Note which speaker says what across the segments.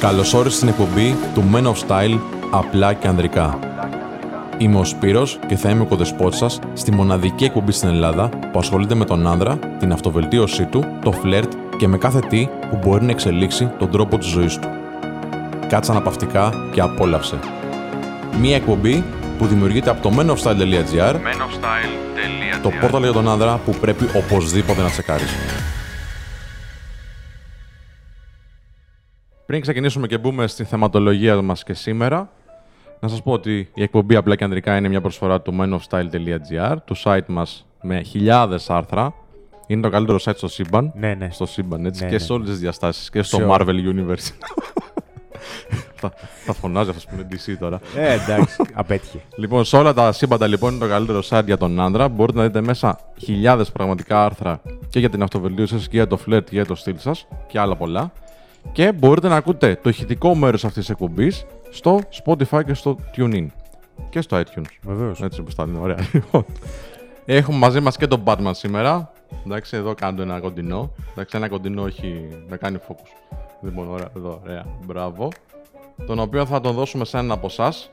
Speaker 1: Καλώς όρισες στην εκπομπή του Men of Style απλά και ανδρικά. Είμαι ο Σπύρος και θα είμαι ο κοδεσπότης σας στη μοναδική εκπομπή στην Ελλάδα που ασχολείται με τον άνδρα, την αυτοβελτίωσή του, το φλερτ και με κάθε τι που μπορεί να εξελίξει τον τρόπο της ζωής του. Κάτσε αναπαυτικά και απόλαυσε. Μία εκπομπή που δημιουργείται από το menofstyle.gr το πόρταλ για τον άνδρα που πρέπει οπωσδήποτε να τσεκάρεις. Πριν ξεκινήσουμε και μπούμε στη θεματολογία μας και σήμερα, να σας πω ότι η εκπομπή απλά και ανδρικά είναι μια προσφορά του menofstyle.gr, του site μας με χιλιάδες άρθρα. Είναι το καλύτερο site στο σύμπαν.
Speaker 2: Ναι, ναι.
Speaker 1: Στο σύμπαν, έτσι,
Speaker 2: Ναι,
Speaker 1: και
Speaker 2: ναι.
Speaker 1: σε όλες τις διαστάσεις. Και στο
Speaker 2: Σε
Speaker 1: Marvel Universe. θα, θα φωνάζει αυτός που είναι DC τώρα.
Speaker 2: Ε, εντάξει, απέτυχε.
Speaker 1: Λοιπόν, σε όλα τα σύμπαντα λοιπόν είναι το καλύτερο site για τον άνδρα. Μπορείτε να δείτε μέσα χιλιάδες πραγματικά άρθρα και για την αυτοβελτίωση σας και για το φλερτ και για το στυλ σας και άλλα πολλά. Και μπορείτε να ακούτε το ηχητικό μέρος αυτής της εκπομπής στο Spotify και στο TuneIn. Και στο iTunes.
Speaker 2: Βεβαίως.
Speaker 1: Έτσι όπω τα λένε, ωραία. Λοιπόν, έχουμε μαζί μας και τον Batman σήμερα. Εντάξει, εδώ κάνω ένα κοντινό. Εντάξει, ένα κοντινό έχει να κάνει focus. Λοιπόν, ωραία, εδώ, ωραία. Μπράβο. Τον οποίο θα τον δώσουμε σε έναν από εσάς.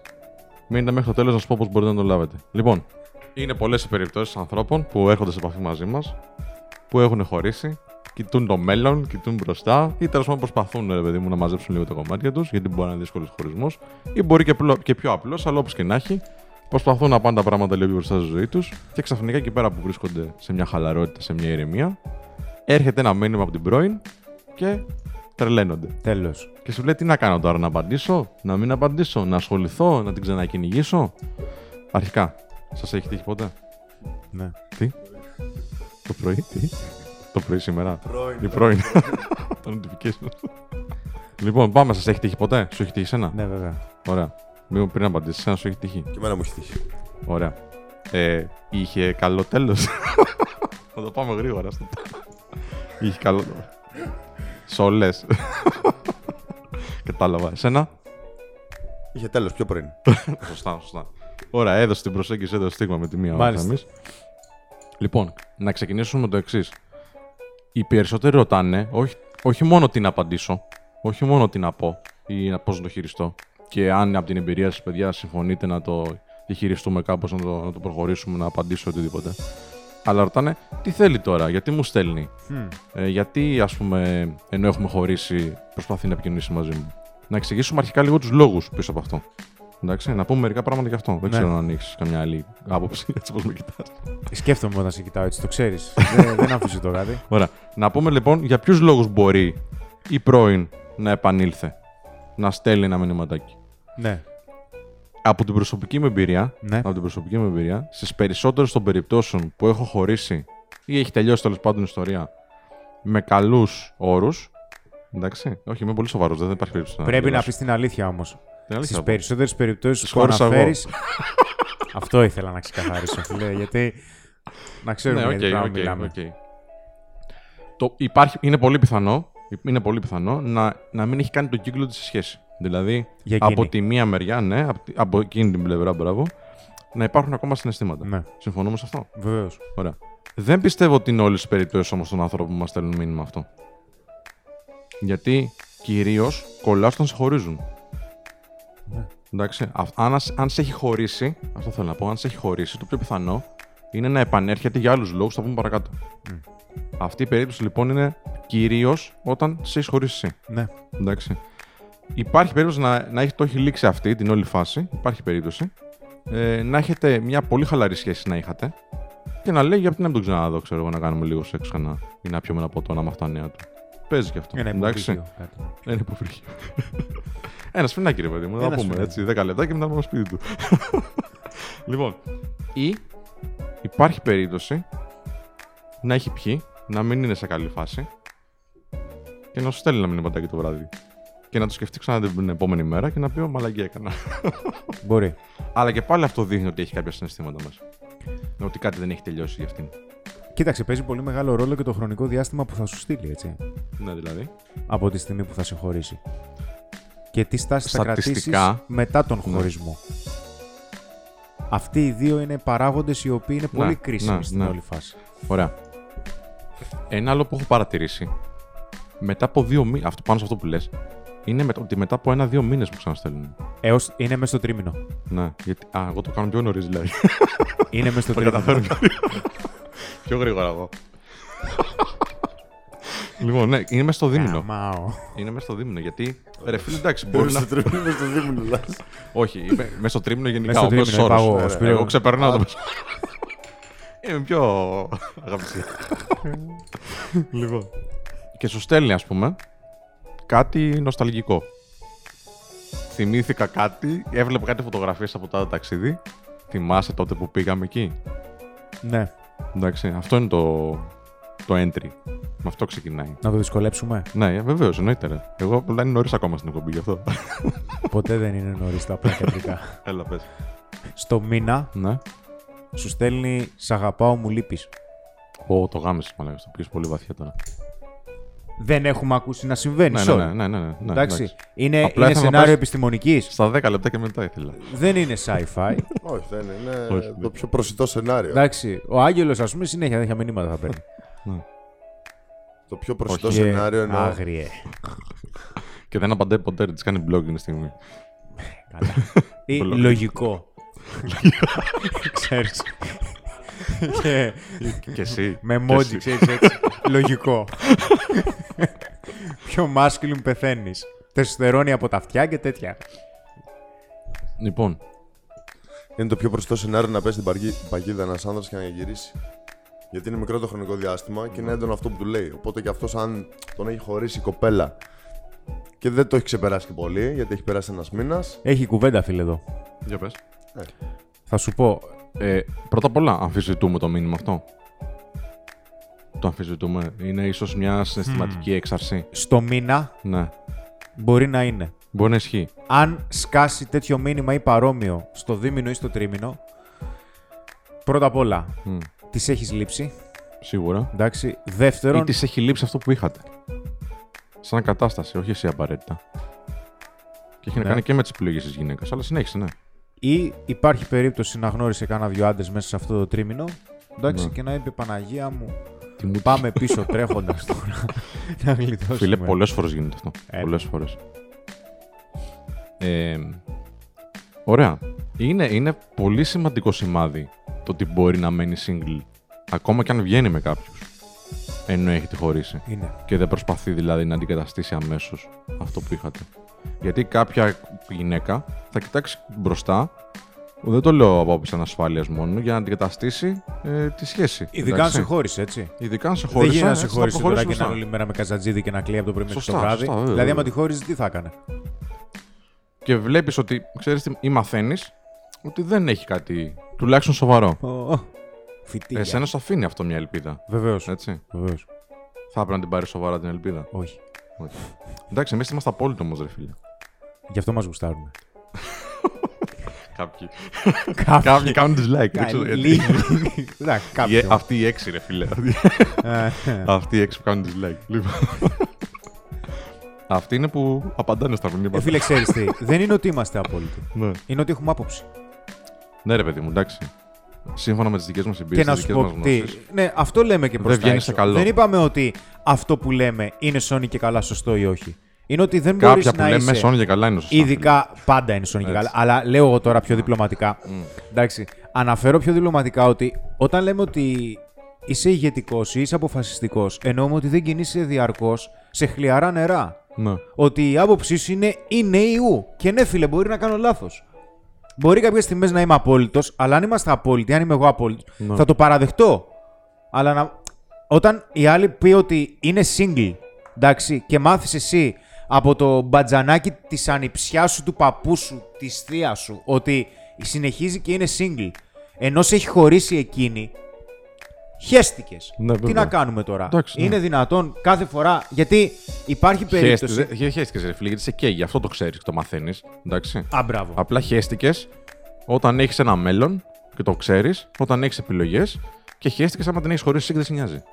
Speaker 1: Μείνετε μέχρι το τέλος να σας πω πώς μπορείτε να το λάβετε. Λοιπόν, είναι πολλές οι περιπτώσεις ανθρώπων που έρχονται σε επαφή μαζί μας, που έχουν χωρίσει, κοιτούν το μέλλον, κοιτούν μπροστά ή τέλος πάντων προσπαθούν ρε παιδί μου, να μαζέψουν λίγο τα κομμάτια τους, γιατί μπορεί να είναι δύσκολος χωρισμός, ή μπορεί και, πλο- και πιο απλός, αλλά όπως και να έχει, προσπαθούν να πάνε τα πράγματα λίγο μπροστά στη ζωή τους και ξαφνικά εκεί πέρα που βρίσκονται σε μια χαλαρότητα, σε μια ηρεμία, έρχεται ένα μήνυμα από την πρώην και τρελαίνονται.
Speaker 2: Τέλος.
Speaker 1: Και σου λέει τι να κάνω τώρα, να απαντήσω, να μην απαντήσω, να ασχοληθώ, να την ξανακυνηγήσω; Αρχικά, σας έχει τύχει ποτέ;
Speaker 2: Ναι.
Speaker 1: Τι, το πρωί, τι, το πρωί σήμερα.
Speaker 3: Πρώην.
Speaker 1: Η πρώην. το notification. λοιπόν, πάμε, σας έχει τύχει ποτέ; Σου έχει τύχει σένα;
Speaker 2: Ναι, βέβαια.
Speaker 1: Ωραία. Μην πριν απαντήσεις, σένα σου έχει τύχει;
Speaker 3: Και εμένα μου έχει τύχει.
Speaker 1: Ωραία. Ε, είχε καλό τέλος; Θα το πάμε γρήγορα. στο τέλος. είχε καλό. Σολέ. Κατάλαβα. Εσένα;
Speaker 3: Είχε τέλος πιο πριν.
Speaker 1: Σωστά, σωστά. Ωραία, έδωσε την προσέγγιση, έδωσε στίγμα με τη μία ώρα
Speaker 2: Μάλιστα.
Speaker 1: εμείς. Λοιπόν, να ξεκινήσουμε με το εξής. Οι περισσότεροι ρωτάνε όχι, όχι μόνο τι να απαντήσω, όχι μόνο τι να πω ή πώς να το χειριστώ. Και αν από την εμπειρία σας, παιδιά, συμφωνείτε να το διαχειριστούμε κάπως, να το, να το προχωρήσουμε, να απαντήσω οτιδήποτε. Αλλά ρωτάνε τι θέλει τώρα, γιατί μου στέλνει,
Speaker 2: Μμ.
Speaker 1: ε, γιατί ας πούμε ενώ έχουμε χωρίσει προσπαθεί να επικοινωνήσει μαζί μου; Να εξηγήσουμε αρχικά λίγο τους λόγους πίσω από αυτό. Εντάξει, να πούμε μερικά πράγματα γι' αυτό. Δεν
Speaker 2: Ναι.
Speaker 1: ξέρω αν έχεις καμιά άλλη άποψη έτσι πώ με κοιτάς.
Speaker 2: Σκέφτομαι όταν σε κοιτάω έτσι, το ξέρεις. δεν, δεν αφήσω το κάτι.
Speaker 1: Ωραία. Να πούμε λοιπόν για ποιους λόγους μπορεί η πρώην να επανήλθε να στέλνει ένα μηνυματάκι.
Speaker 2: Ναι.
Speaker 1: Από την προσωπική μου εμπειρία,
Speaker 2: Ναι.
Speaker 1: από την προσωπική μου εμπειρία, στις περισσότερες των περιπτώσεων που έχω χωρίσει ή έχει τελειώσει τέλος πάντων η ιστορία με καλούς όρους. Εντάξει, όχι, είμαι πολύ σοβαρός, δεν υπάρχει περίπτωση
Speaker 2: Πρέπει να
Speaker 1: γελάσω.
Speaker 2: πεις την αλήθεια όμως.
Speaker 1: Την αλήθεια
Speaker 2: Στις
Speaker 1: θα πω.
Speaker 2: περισσότερες περιπτώσεις
Speaker 1: Τις
Speaker 2: που
Speaker 1: χώρισα εγώ.
Speaker 2: αναφέρεις. Αυτό ήθελα να ξεκαθαρίσω, φίλε. Γιατί. Να ξέρουμε
Speaker 1: Ναι,
Speaker 2: γιατί
Speaker 1: οκ,
Speaker 2: πράγμα
Speaker 1: οκ,
Speaker 2: μιλάμε.
Speaker 1: οκ. Το υπάρχει, είναι πολύ πιθανό, είναι πολύ πιθανό να, να μην έχει κάνει τον κύκλο της η σχέση. Δηλαδή,
Speaker 2: Για εκείνη.
Speaker 1: από τη μία μεριά, ναι, από, τη- από εκείνη την πλευρά, μπράβο, να υπάρχουν ακόμα συναισθήματα.
Speaker 2: Ναι,
Speaker 1: Συμφωνούμε σε αυτό;
Speaker 2: βεβαίως.
Speaker 1: Ωραία. Δεν πιστεύω ότι είναι όλες τις περιπτώσεις όμως των ανθρώπων που μας στέλνουν μήνυμα αυτό. Γιατί κυρίως κολλά όταν σε χωρίζουν.
Speaker 2: Ναι.
Speaker 1: Εντάξει. αυ- Αν, ας- αν σε έχει χωρίσει, αυτό θέλω να πω, αν σε έχει χωρίσει, το πιο πιθανό είναι να επανέρχεται για άλλους λόγους, θα πούμε παρακάτω. Αυτή η περίπτωση λοιπόν είναι κυρίως όταν σε έχεις χωρίσει εσύ.
Speaker 2: Ναι.
Speaker 1: Εντάξει. Υπάρχει περίπτωση να, να έχει, το έχει λήξει αυτή την όλη φάση. Υπάρχει περίπτωση. Ε, να έχετε μια πολύ χαλαρή σχέση να είχατε. Και να λέει γιατί να μην τον ξαναδώ, ξέρω εγώ, να κάνουμε λίγο σεξ ξανά. Ή να πιούμε ένα ποτό, να μάθω τα νέα του. Παίζει και αυτό.
Speaker 2: Ένα
Speaker 1: εντάξει.
Speaker 2: υποβρύχιο, κάτι.
Speaker 1: Ένα υποβρύχιο. Ένας σφινάκι, ρε παιδί μου. Να
Speaker 2: Ένας
Speaker 1: πούμε
Speaker 2: σφινάκι.
Speaker 1: έτσι. 10 λεπτά και μετά πάμε στο σπίτι του. λοιπόν. Ή υπάρχει περίπτωση να έχει πιει, να μην είναι σε καλή φάση και να σου στέλνει ένα μηνυματάκι το βράδυ. Και να το σκεφτεί ξανά την επόμενη μέρα και να πει: Ω μαλακή έκανα.
Speaker 2: Μπορεί.
Speaker 1: Αλλά και πάλι αυτό δείχνει ότι έχει κάποια συναισθήματα μέσα. Ότι κάτι δεν έχει τελειώσει για αυτήν.
Speaker 2: Κοίταξε, παίζει πολύ μεγάλο ρόλο και το χρονικό διάστημα που θα σου στείλει, έτσι.
Speaker 1: Ναι, δηλαδή.
Speaker 2: Από τη στιγμή που θα σε χωρίσει. Και τι στάση θα κρατήσεις
Speaker 1: Στατιστικά-
Speaker 2: μετά τον
Speaker 1: Ναι.
Speaker 2: χωρισμό. Αυτοί οι δύο είναι παράγοντες οι οποίοι είναι πολύ
Speaker 1: Ναι,
Speaker 2: κρίσιμοι
Speaker 1: ναι,
Speaker 2: στην
Speaker 1: ναι.
Speaker 2: όλη φάση.
Speaker 1: Ωραία. Ένα άλλο που έχω παρατηρήσει μετά από δύο μήνε, αυτό, πάνω σε αυτό που λες, είναι με, ότι μετά από ένα-δύο μήνες που ξαναστέλνουν.
Speaker 2: Έως, είναι μέσα στο τρίμηνο.
Speaker 1: Ναι. Γιατί, α, εγώ το κάνω πιο νωρίς δηλαδή.
Speaker 2: Είναι μέσα στο
Speaker 1: Το
Speaker 2: τρίμηνο.
Speaker 1: Καταφέρνω. πιο γρήγορα εγώ. λοιπόν, ναι, είναι μέσα στο δίμηνο.
Speaker 2: Καμάω.
Speaker 1: Είναι μέσα στο δίμηνο. Γιατί, ρε φίλε, εντάξει, μπορεί να.
Speaker 3: Στο τρίμηνο στο δίμηνο, λες.
Speaker 1: Όχι, είμαι μέσα στο τρίμηνο γενικά.
Speaker 2: Μέσα στο
Speaker 1: ο μέσος
Speaker 2: τρίμηνο, είπα
Speaker 1: όρος.
Speaker 2: εγώ,
Speaker 1: Ναι,
Speaker 2: Σπύρο.
Speaker 1: Εγώ ξεπερνάω το μέσο. Είμαι πιο αγαπητή. λοιπόν. Και σου στέλνει, ας πούμε, κάτι νοσταλγικό. Θυμήθηκα κάτι, έβλεπα κάτι φωτογραφίες από το άλλο ταξίδι. Θυμάσαι τότε που πήγαμε εκεί;
Speaker 2: Ναι.
Speaker 1: Εντάξει, αυτό είναι το, το entry. Με αυτό ξεκινάει.
Speaker 2: Να το δυσκολέψουμε;
Speaker 1: Ναι, βεβαίως, εννοείται. Ρε. Εγώ δεν είναι νωρίς ακόμα στην εκπομπή γι' αυτό.
Speaker 2: Ποτέ δεν είναι νωρίς τα απλά κεντρικά.
Speaker 1: Έλα, πες.
Speaker 2: Στο μήνα
Speaker 1: Ναι.
Speaker 2: σου στέλνει Σ' αγαπάω, μου λείπεις.
Speaker 1: Ω, το γάμισε, μα λέγα. Το πήγε πολύ βαθιά τώρα.
Speaker 2: Δεν έχουμε ακούσει να συμβαίνει.
Speaker 1: Ναι,
Speaker 2: sorry.
Speaker 1: ναι, ναι, ναι, ναι, ναι,
Speaker 2: Εντάξει. Είναι,
Speaker 1: Απλά
Speaker 2: είναι
Speaker 1: ήθελα να
Speaker 2: σενάριο
Speaker 1: πας-
Speaker 2: επιστημονικής.
Speaker 1: Στα 10 λεπτά και μετά ήθελα.
Speaker 2: Δεν είναι sci-fi.
Speaker 3: Όχι, δεν είναι.
Speaker 1: Όχι,
Speaker 3: Είναι
Speaker 1: δεν.
Speaker 3: το πιο προσιτό σενάριο.
Speaker 2: Εντάξει. Ο Άγγελος, ας πούμε, συνέχεια τέτοια μηνύματα θα παίρνει.
Speaker 3: Το πιο προσιτό
Speaker 2: Και
Speaker 3: σενάριο είναι.
Speaker 2: Άγριε.
Speaker 1: Και δεν απαντάει ποτέ, της κάνει blog την στιγμή.
Speaker 2: Καλά. Ή
Speaker 1: Πολύ.
Speaker 2: λογικό. Ξέρεις. Και
Speaker 1: και εσύ.
Speaker 2: με
Speaker 1: και
Speaker 2: emoji,
Speaker 1: εσύ.
Speaker 2: ξέρεις έτσι. Λογικό. Πιο masculine πεθαίνεις. Τεστερόνι από τα αυτιά και τέτοια.
Speaker 1: Λοιπόν,
Speaker 3: Είναι το πιο προσιτό σενάριο να πέσει την παγί- παγίδα ένας άνδρας και να γυρίσει. Γιατί είναι μικρό το χρονικό διάστημα και είναι έντονο αυτό που του λέει. Οπότε και αυτός, αν τον έχει χωρίσει η κοπέλα και δεν το έχει ξεπεράσει και πολύ, γιατί έχει περάσει ένας μήνας.
Speaker 2: Έχει κουβέντα, φίλε, εδώ.
Speaker 1: για πες.
Speaker 2: Θα σου πω.
Speaker 1: Ε, πρώτα απ' όλα, αμφισβητούμε το μήνυμα αυτό. Το αμφισβητούμε. Είναι ίσως μια συναισθηματική έξαρση.
Speaker 2: Στο μήνα
Speaker 1: Ναι.
Speaker 2: μπορεί να είναι.
Speaker 1: Μπορεί να ισχύει.
Speaker 2: Αν σκάσει τέτοιο μήνυμα ή παρόμοιο στο δίμηνο ή στο τρίμηνο, πρώτα απ' όλα,
Speaker 1: Μμ.
Speaker 2: τις έχεις λείψει.
Speaker 1: Σίγουρα.
Speaker 2: Εντάξει.
Speaker 1: Ή
Speaker 2: Δεύτερον,
Speaker 1: τη έχει λείψει αυτό που είχατε. Σαν κατάσταση, όχι εσύ απαραίτητα. Και έχει να
Speaker 2: Ναι.
Speaker 1: κάνει και με τις επιλογές της γυναίκας. Αλλά συνέχισε, ναι.
Speaker 2: ή υπάρχει περίπτωση να γνώρισε κάνα δυο άντρες μέσα σε αυτό το τρίμηνο. Εντάξει,
Speaker 1: Ναι.
Speaker 2: και να είπε Παναγία μου,
Speaker 1: Τι μου
Speaker 2: πάμε πίσω τρέχοντας τώρα. να γλιτώσουμε.
Speaker 1: Φίλε, πολλές φορές γίνεται αυτό.
Speaker 2: Ε.
Speaker 1: Πολλές φορές. Ε, ωραία. Είναι, είναι πολύ σημαντικό σημάδι το ότι μπορεί να μένει single. Ακόμα και αν βγαίνει με κάποιους. Ενώ έχετε χωρίσει.
Speaker 2: Είναι.
Speaker 1: Και δεν προσπαθεί δηλαδή να αντικαταστήσει αμέσως αυτό που είχατε. Γιατί κάποια γυναίκα θα κοιτάξει μπροστά. Δεν το λέω από άποψη ανασφάλειας μόνο, για να αντικαταστήσει ε, τη σχέση.
Speaker 2: Ειδικά αν
Speaker 1: Εντάξει.
Speaker 2: σε χώρισε, έτσι.
Speaker 1: Ειδικά αν σε
Speaker 2: Δεν
Speaker 1: χώρισε.
Speaker 2: γίνεται να σε
Speaker 1: έτσι, θα
Speaker 2: χώρισε τώρα
Speaker 1: προχωρήσει
Speaker 2: και να είναι
Speaker 1: μπροστά.
Speaker 2: όλη μέρα με καζατζίδι και να κλαίει από το πρωί μέχρι το
Speaker 1: Σωστά,
Speaker 2: βράδυ.
Speaker 1: σωστά, βέβαια,
Speaker 2: δηλαδή, άμα
Speaker 1: βέβαια.
Speaker 2: τη χώριζε, τι θα έκανε;
Speaker 1: Και βλέπεις ότι, ξέρεις τι, ή μαθαίνεις ότι δεν έχει κάτι τουλάχιστον σοβαρό.
Speaker 2: Φοιτήλια.
Speaker 1: Εσένα σου αφήνει αυτό μια ελπίδα.
Speaker 2: Βεβαίως.
Speaker 1: Έτσι.
Speaker 2: Βεβαίως.
Speaker 1: Θα έπρεπε να την πάρεις σοβαρά την ελπίδα.
Speaker 2: Όχι.
Speaker 1: Όχι. Εντάξει, εμείς είμαστε απόλυτο όμως, ρε φίλε.
Speaker 2: Γι' αυτό μας γουστάρουν.
Speaker 1: Κάποιοι.
Speaker 2: Κάποιοι.
Speaker 1: Κάποιοι κάνουν dislike. δεν ξέρω γιατί.
Speaker 2: Λίγοι. Εντάξει,
Speaker 1: Οι-
Speaker 2: κάποιοι.
Speaker 1: Αυτοί οι έξι, ρε φίλε.
Speaker 2: Ε,
Speaker 1: Αυτοί οι έξι που κάνουν dislike. Λοιπόν. Αυτοί είναι που απαντάνε στα
Speaker 2: Ε,
Speaker 1: μηνύματα.
Speaker 2: φίλε, ξέρεις τι. Δεν είναι ότι είμαστε απόλυτοι.
Speaker 1: Ναι.
Speaker 2: Είναι ότι έχουμε άποψη.
Speaker 1: ναι, ρε παιδί μου, εντάξει. Σύμφωνα με τις δικές μας
Speaker 2: Και
Speaker 1: εμπειρίε,
Speaker 2: να
Speaker 1: τις
Speaker 2: σου
Speaker 1: δικές μας
Speaker 2: πω τι.
Speaker 1: γνώσεις.
Speaker 2: Ναι, αυτό λέμε και προς
Speaker 1: Δεν βγαίνει σε καλό.
Speaker 2: Δεν είπαμε ότι αυτό που λέμε είναι σώνει και καλά σωστό ή όχι. Είναι ότι δεν μπορείς
Speaker 1: Κάποια που
Speaker 2: να
Speaker 1: λέμε
Speaker 2: είσαι.
Speaker 1: σώνει και καλά είναι σωστά.
Speaker 2: Ειδικά πάντα είναι σώνει και
Speaker 1: Έτσι.
Speaker 2: καλά. Αλλά λέω εγώ τώρα πιο διπλωματικά. Εντάξει. Αναφέρω πιο διπλωματικά ότι όταν λέμε ότι είσαι ηγετικός ή είσαι αποφασιστικός, εννοούμε ότι δεν κινείσαι διαρκώς σε χλιαρά νερά.
Speaker 1: Ναι.
Speaker 2: Ότι η άποψή σου είναι είναι ή ου. Και ναι, φίλε, μπορεί να κάνω λάθος. Μπορεί κάποιες στιγμές να είμαι απόλυτος, αλλά αν είμαστε απόλυτοι, αν είμαι εγώ απόλυτος,
Speaker 1: Ναι.
Speaker 2: θα το παραδεχτώ. Αλλά να... όταν η άλλη πει ότι είναι single, εντάξει, και μάθεις εσύ από το μπατζανάκι της ανιψιά σου, του παππού σου, της θεία σου, ότι συνεχίζει και είναι single, ενώ σε έχει χωρίσει εκείνη, χέστηκε.
Speaker 1: Ναι,
Speaker 2: Τι
Speaker 1: βέβαια.
Speaker 2: να κάνουμε τώρα;
Speaker 1: Εντάξει, ναι.
Speaker 2: Είναι δυνατόν κάθε φορά. Γιατί υπάρχει περίπτωση.
Speaker 1: Χαίστηκε, χαίστηκες, ρε φίλε, γιατί σε καίγει. Αυτό το ξέρεις και το μαθαίνεις. Εντάξει.
Speaker 2: Α, μπράβο.
Speaker 1: Απλά χαίστηκες όταν έχεις ένα μέλλον και το ξέρεις, όταν έχεις επιλογές και χαίστηκες άμα την έχεις χωρίσει και δεν σε νοιάζει.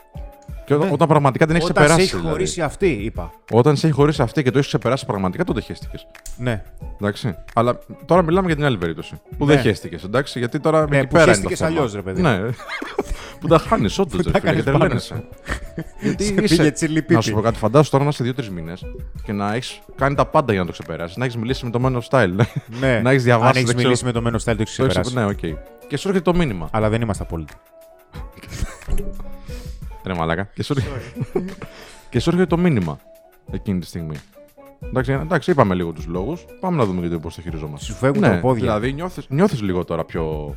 Speaker 1: Και όταν,
Speaker 2: Ναι.
Speaker 1: όταν πραγματικά την έχεις
Speaker 2: Όταν
Speaker 1: ξεπεράσει.
Speaker 2: σε έχει
Speaker 1: δηλαδή.
Speaker 2: χωρίσει αυτή, είπα.
Speaker 1: Όταν σε έχει χωρίσει αυτή και το έχεις ξεπεράσει πραγματικά, τότε χαίστηκε.
Speaker 2: Ναι.
Speaker 1: Εντάξει. Αλλά τώρα μιλάμε για την άλλη περίπτωση. Που
Speaker 2: Ναι.
Speaker 1: δεν χαίστηκε. Εντάξει. Γιατί τώρα
Speaker 2: Ναι,
Speaker 1: εκεί
Speaker 2: που
Speaker 1: πέρα είναι το
Speaker 2: χαίστηκες
Speaker 1: θέμα.
Speaker 2: αλλιώς, ρε παιδί.
Speaker 1: Ναι. που τα χάνεις, όντω.
Speaker 2: τα κάνεις
Speaker 1: και
Speaker 2: πάνω
Speaker 1: τρελαίνεσαι. Γιατί
Speaker 2: Σε
Speaker 1: είσαι-
Speaker 2: πήγε τσιλι
Speaker 1: Να σου
Speaker 2: πίπι.
Speaker 1: πω κάτι, φαντάσου τώρα να είσαι δύο-τρεις μήνες και να έχεις κάνει τα πάντα για να το ξεπεράσεις. Να έχεις μιλήσει με το Man of Style.
Speaker 2: Ναι.
Speaker 1: να έχεις διαβάσει.
Speaker 2: Αν
Speaker 1: δεν
Speaker 2: έχεις
Speaker 1: ξέρω-
Speaker 2: μιλήσει με το μένο style, το έχεις
Speaker 1: το έχεις-
Speaker 2: ξεπεράσει.
Speaker 1: Ναι, οκ. Και σου έρχεται το μήνυμα.
Speaker 2: Αλλά δεν είμαστε απόλυτοι.
Speaker 1: Ρε μαλάκα. Και σου έρχεται- και σου έρχεται το μήνυμα εκείνη τη στιγμή. Εντάξει, εντάξει είπαμε λίγο τους λόγους. Πάμε να δούμε γιατί πώς το χειριζόμαστε.
Speaker 2: Σου φεύγουν
Speaker 1: ναι,
Speaker 2: τα πόδια.
Speaker 1: Δηλαδή νιώθεις, νιώθεις λίγο τώρα πιο.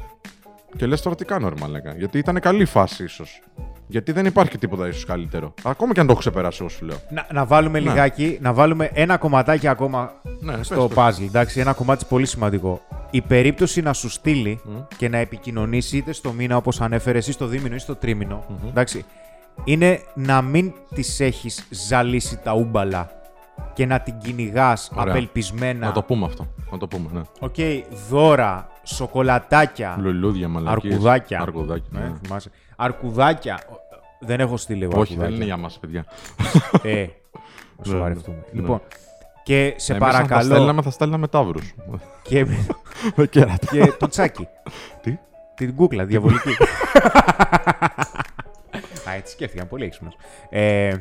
Speaker 1: Και λες τώρα τι κάνω, ρε μαλάκα. Γιατί ήταν καλή φάση ίσως. Γιατί δεν υπάρχει τίποτα ίσως καλύτερο. Ακόμα και αν το έχω ξεπεράσει, εγώ σου λέω.
Speaker 2: Να, να βάλουμε
Speaker 1: Ναι.
Speaker 2: λιγάκι, να βάλουμε ένα κομματάκι ακόμα
Speaker 1: Ναι,
Speaker 2: στο
Speaker 1: πες, πες.
Speaker 2: puzzle. Εντάξει, ένα κομμάτι πολύ σημαντικό. Η περίπτωση να σου στείλει
Speaker 1: Μμ.
Speaker 2: και να επικοινωνήσει είτε στο μήνα όπως ανέφερε, ή στο δίμηνο ή στο τρίμηνο. Εντάξει, είναι να μην της έχεις ζαλίσει τα ούμπαλα και να την κυνηγάς
Speaker 1: Ωραία.
Speaker 2: απελπισμένα.
Speaker 1: Να το πούμε αυτό. Να το πούμε, ναι.
Speaker 2: Οκ, δώρα, σοκολατάκια,
Speaker 1: Λουλούδια, μαλακίες.
Speaker 2: αρκουδάκια.
Speaker 1: Αρκουδάκια.
Speaker 2: Ε,
Speaker 1: ναι.
Speaker 2: θυμάσαι. Αρκουδάκια. Δεν έχω στείλει εγώ
Speaker 1: Όχι, δεν
Speaker 2: αρκουδάκια.
Speaker 1: είναι για μας, παιδιά.
Speaker 2: Ε, να σοβαρευτούμε.
Speaker 1: Ναι.
Speaker 2: Λοιπόν, και σε
Speaker 1: Εμείς αν Θα
Speaker 2: παρακαλώ.
Speaker 1: στέλναμε, θα στέλναμε ταύρου.
Speaker 2: Και,
Speaker 1: Με κέρατα.
Speaker 2: και το τσάκι.
Speaker 1: Τι;
Speaker 2: Την κούκλα, διαβολική. Α, έτσι σκέφτηκα, πολύ έξυπνος. Ε,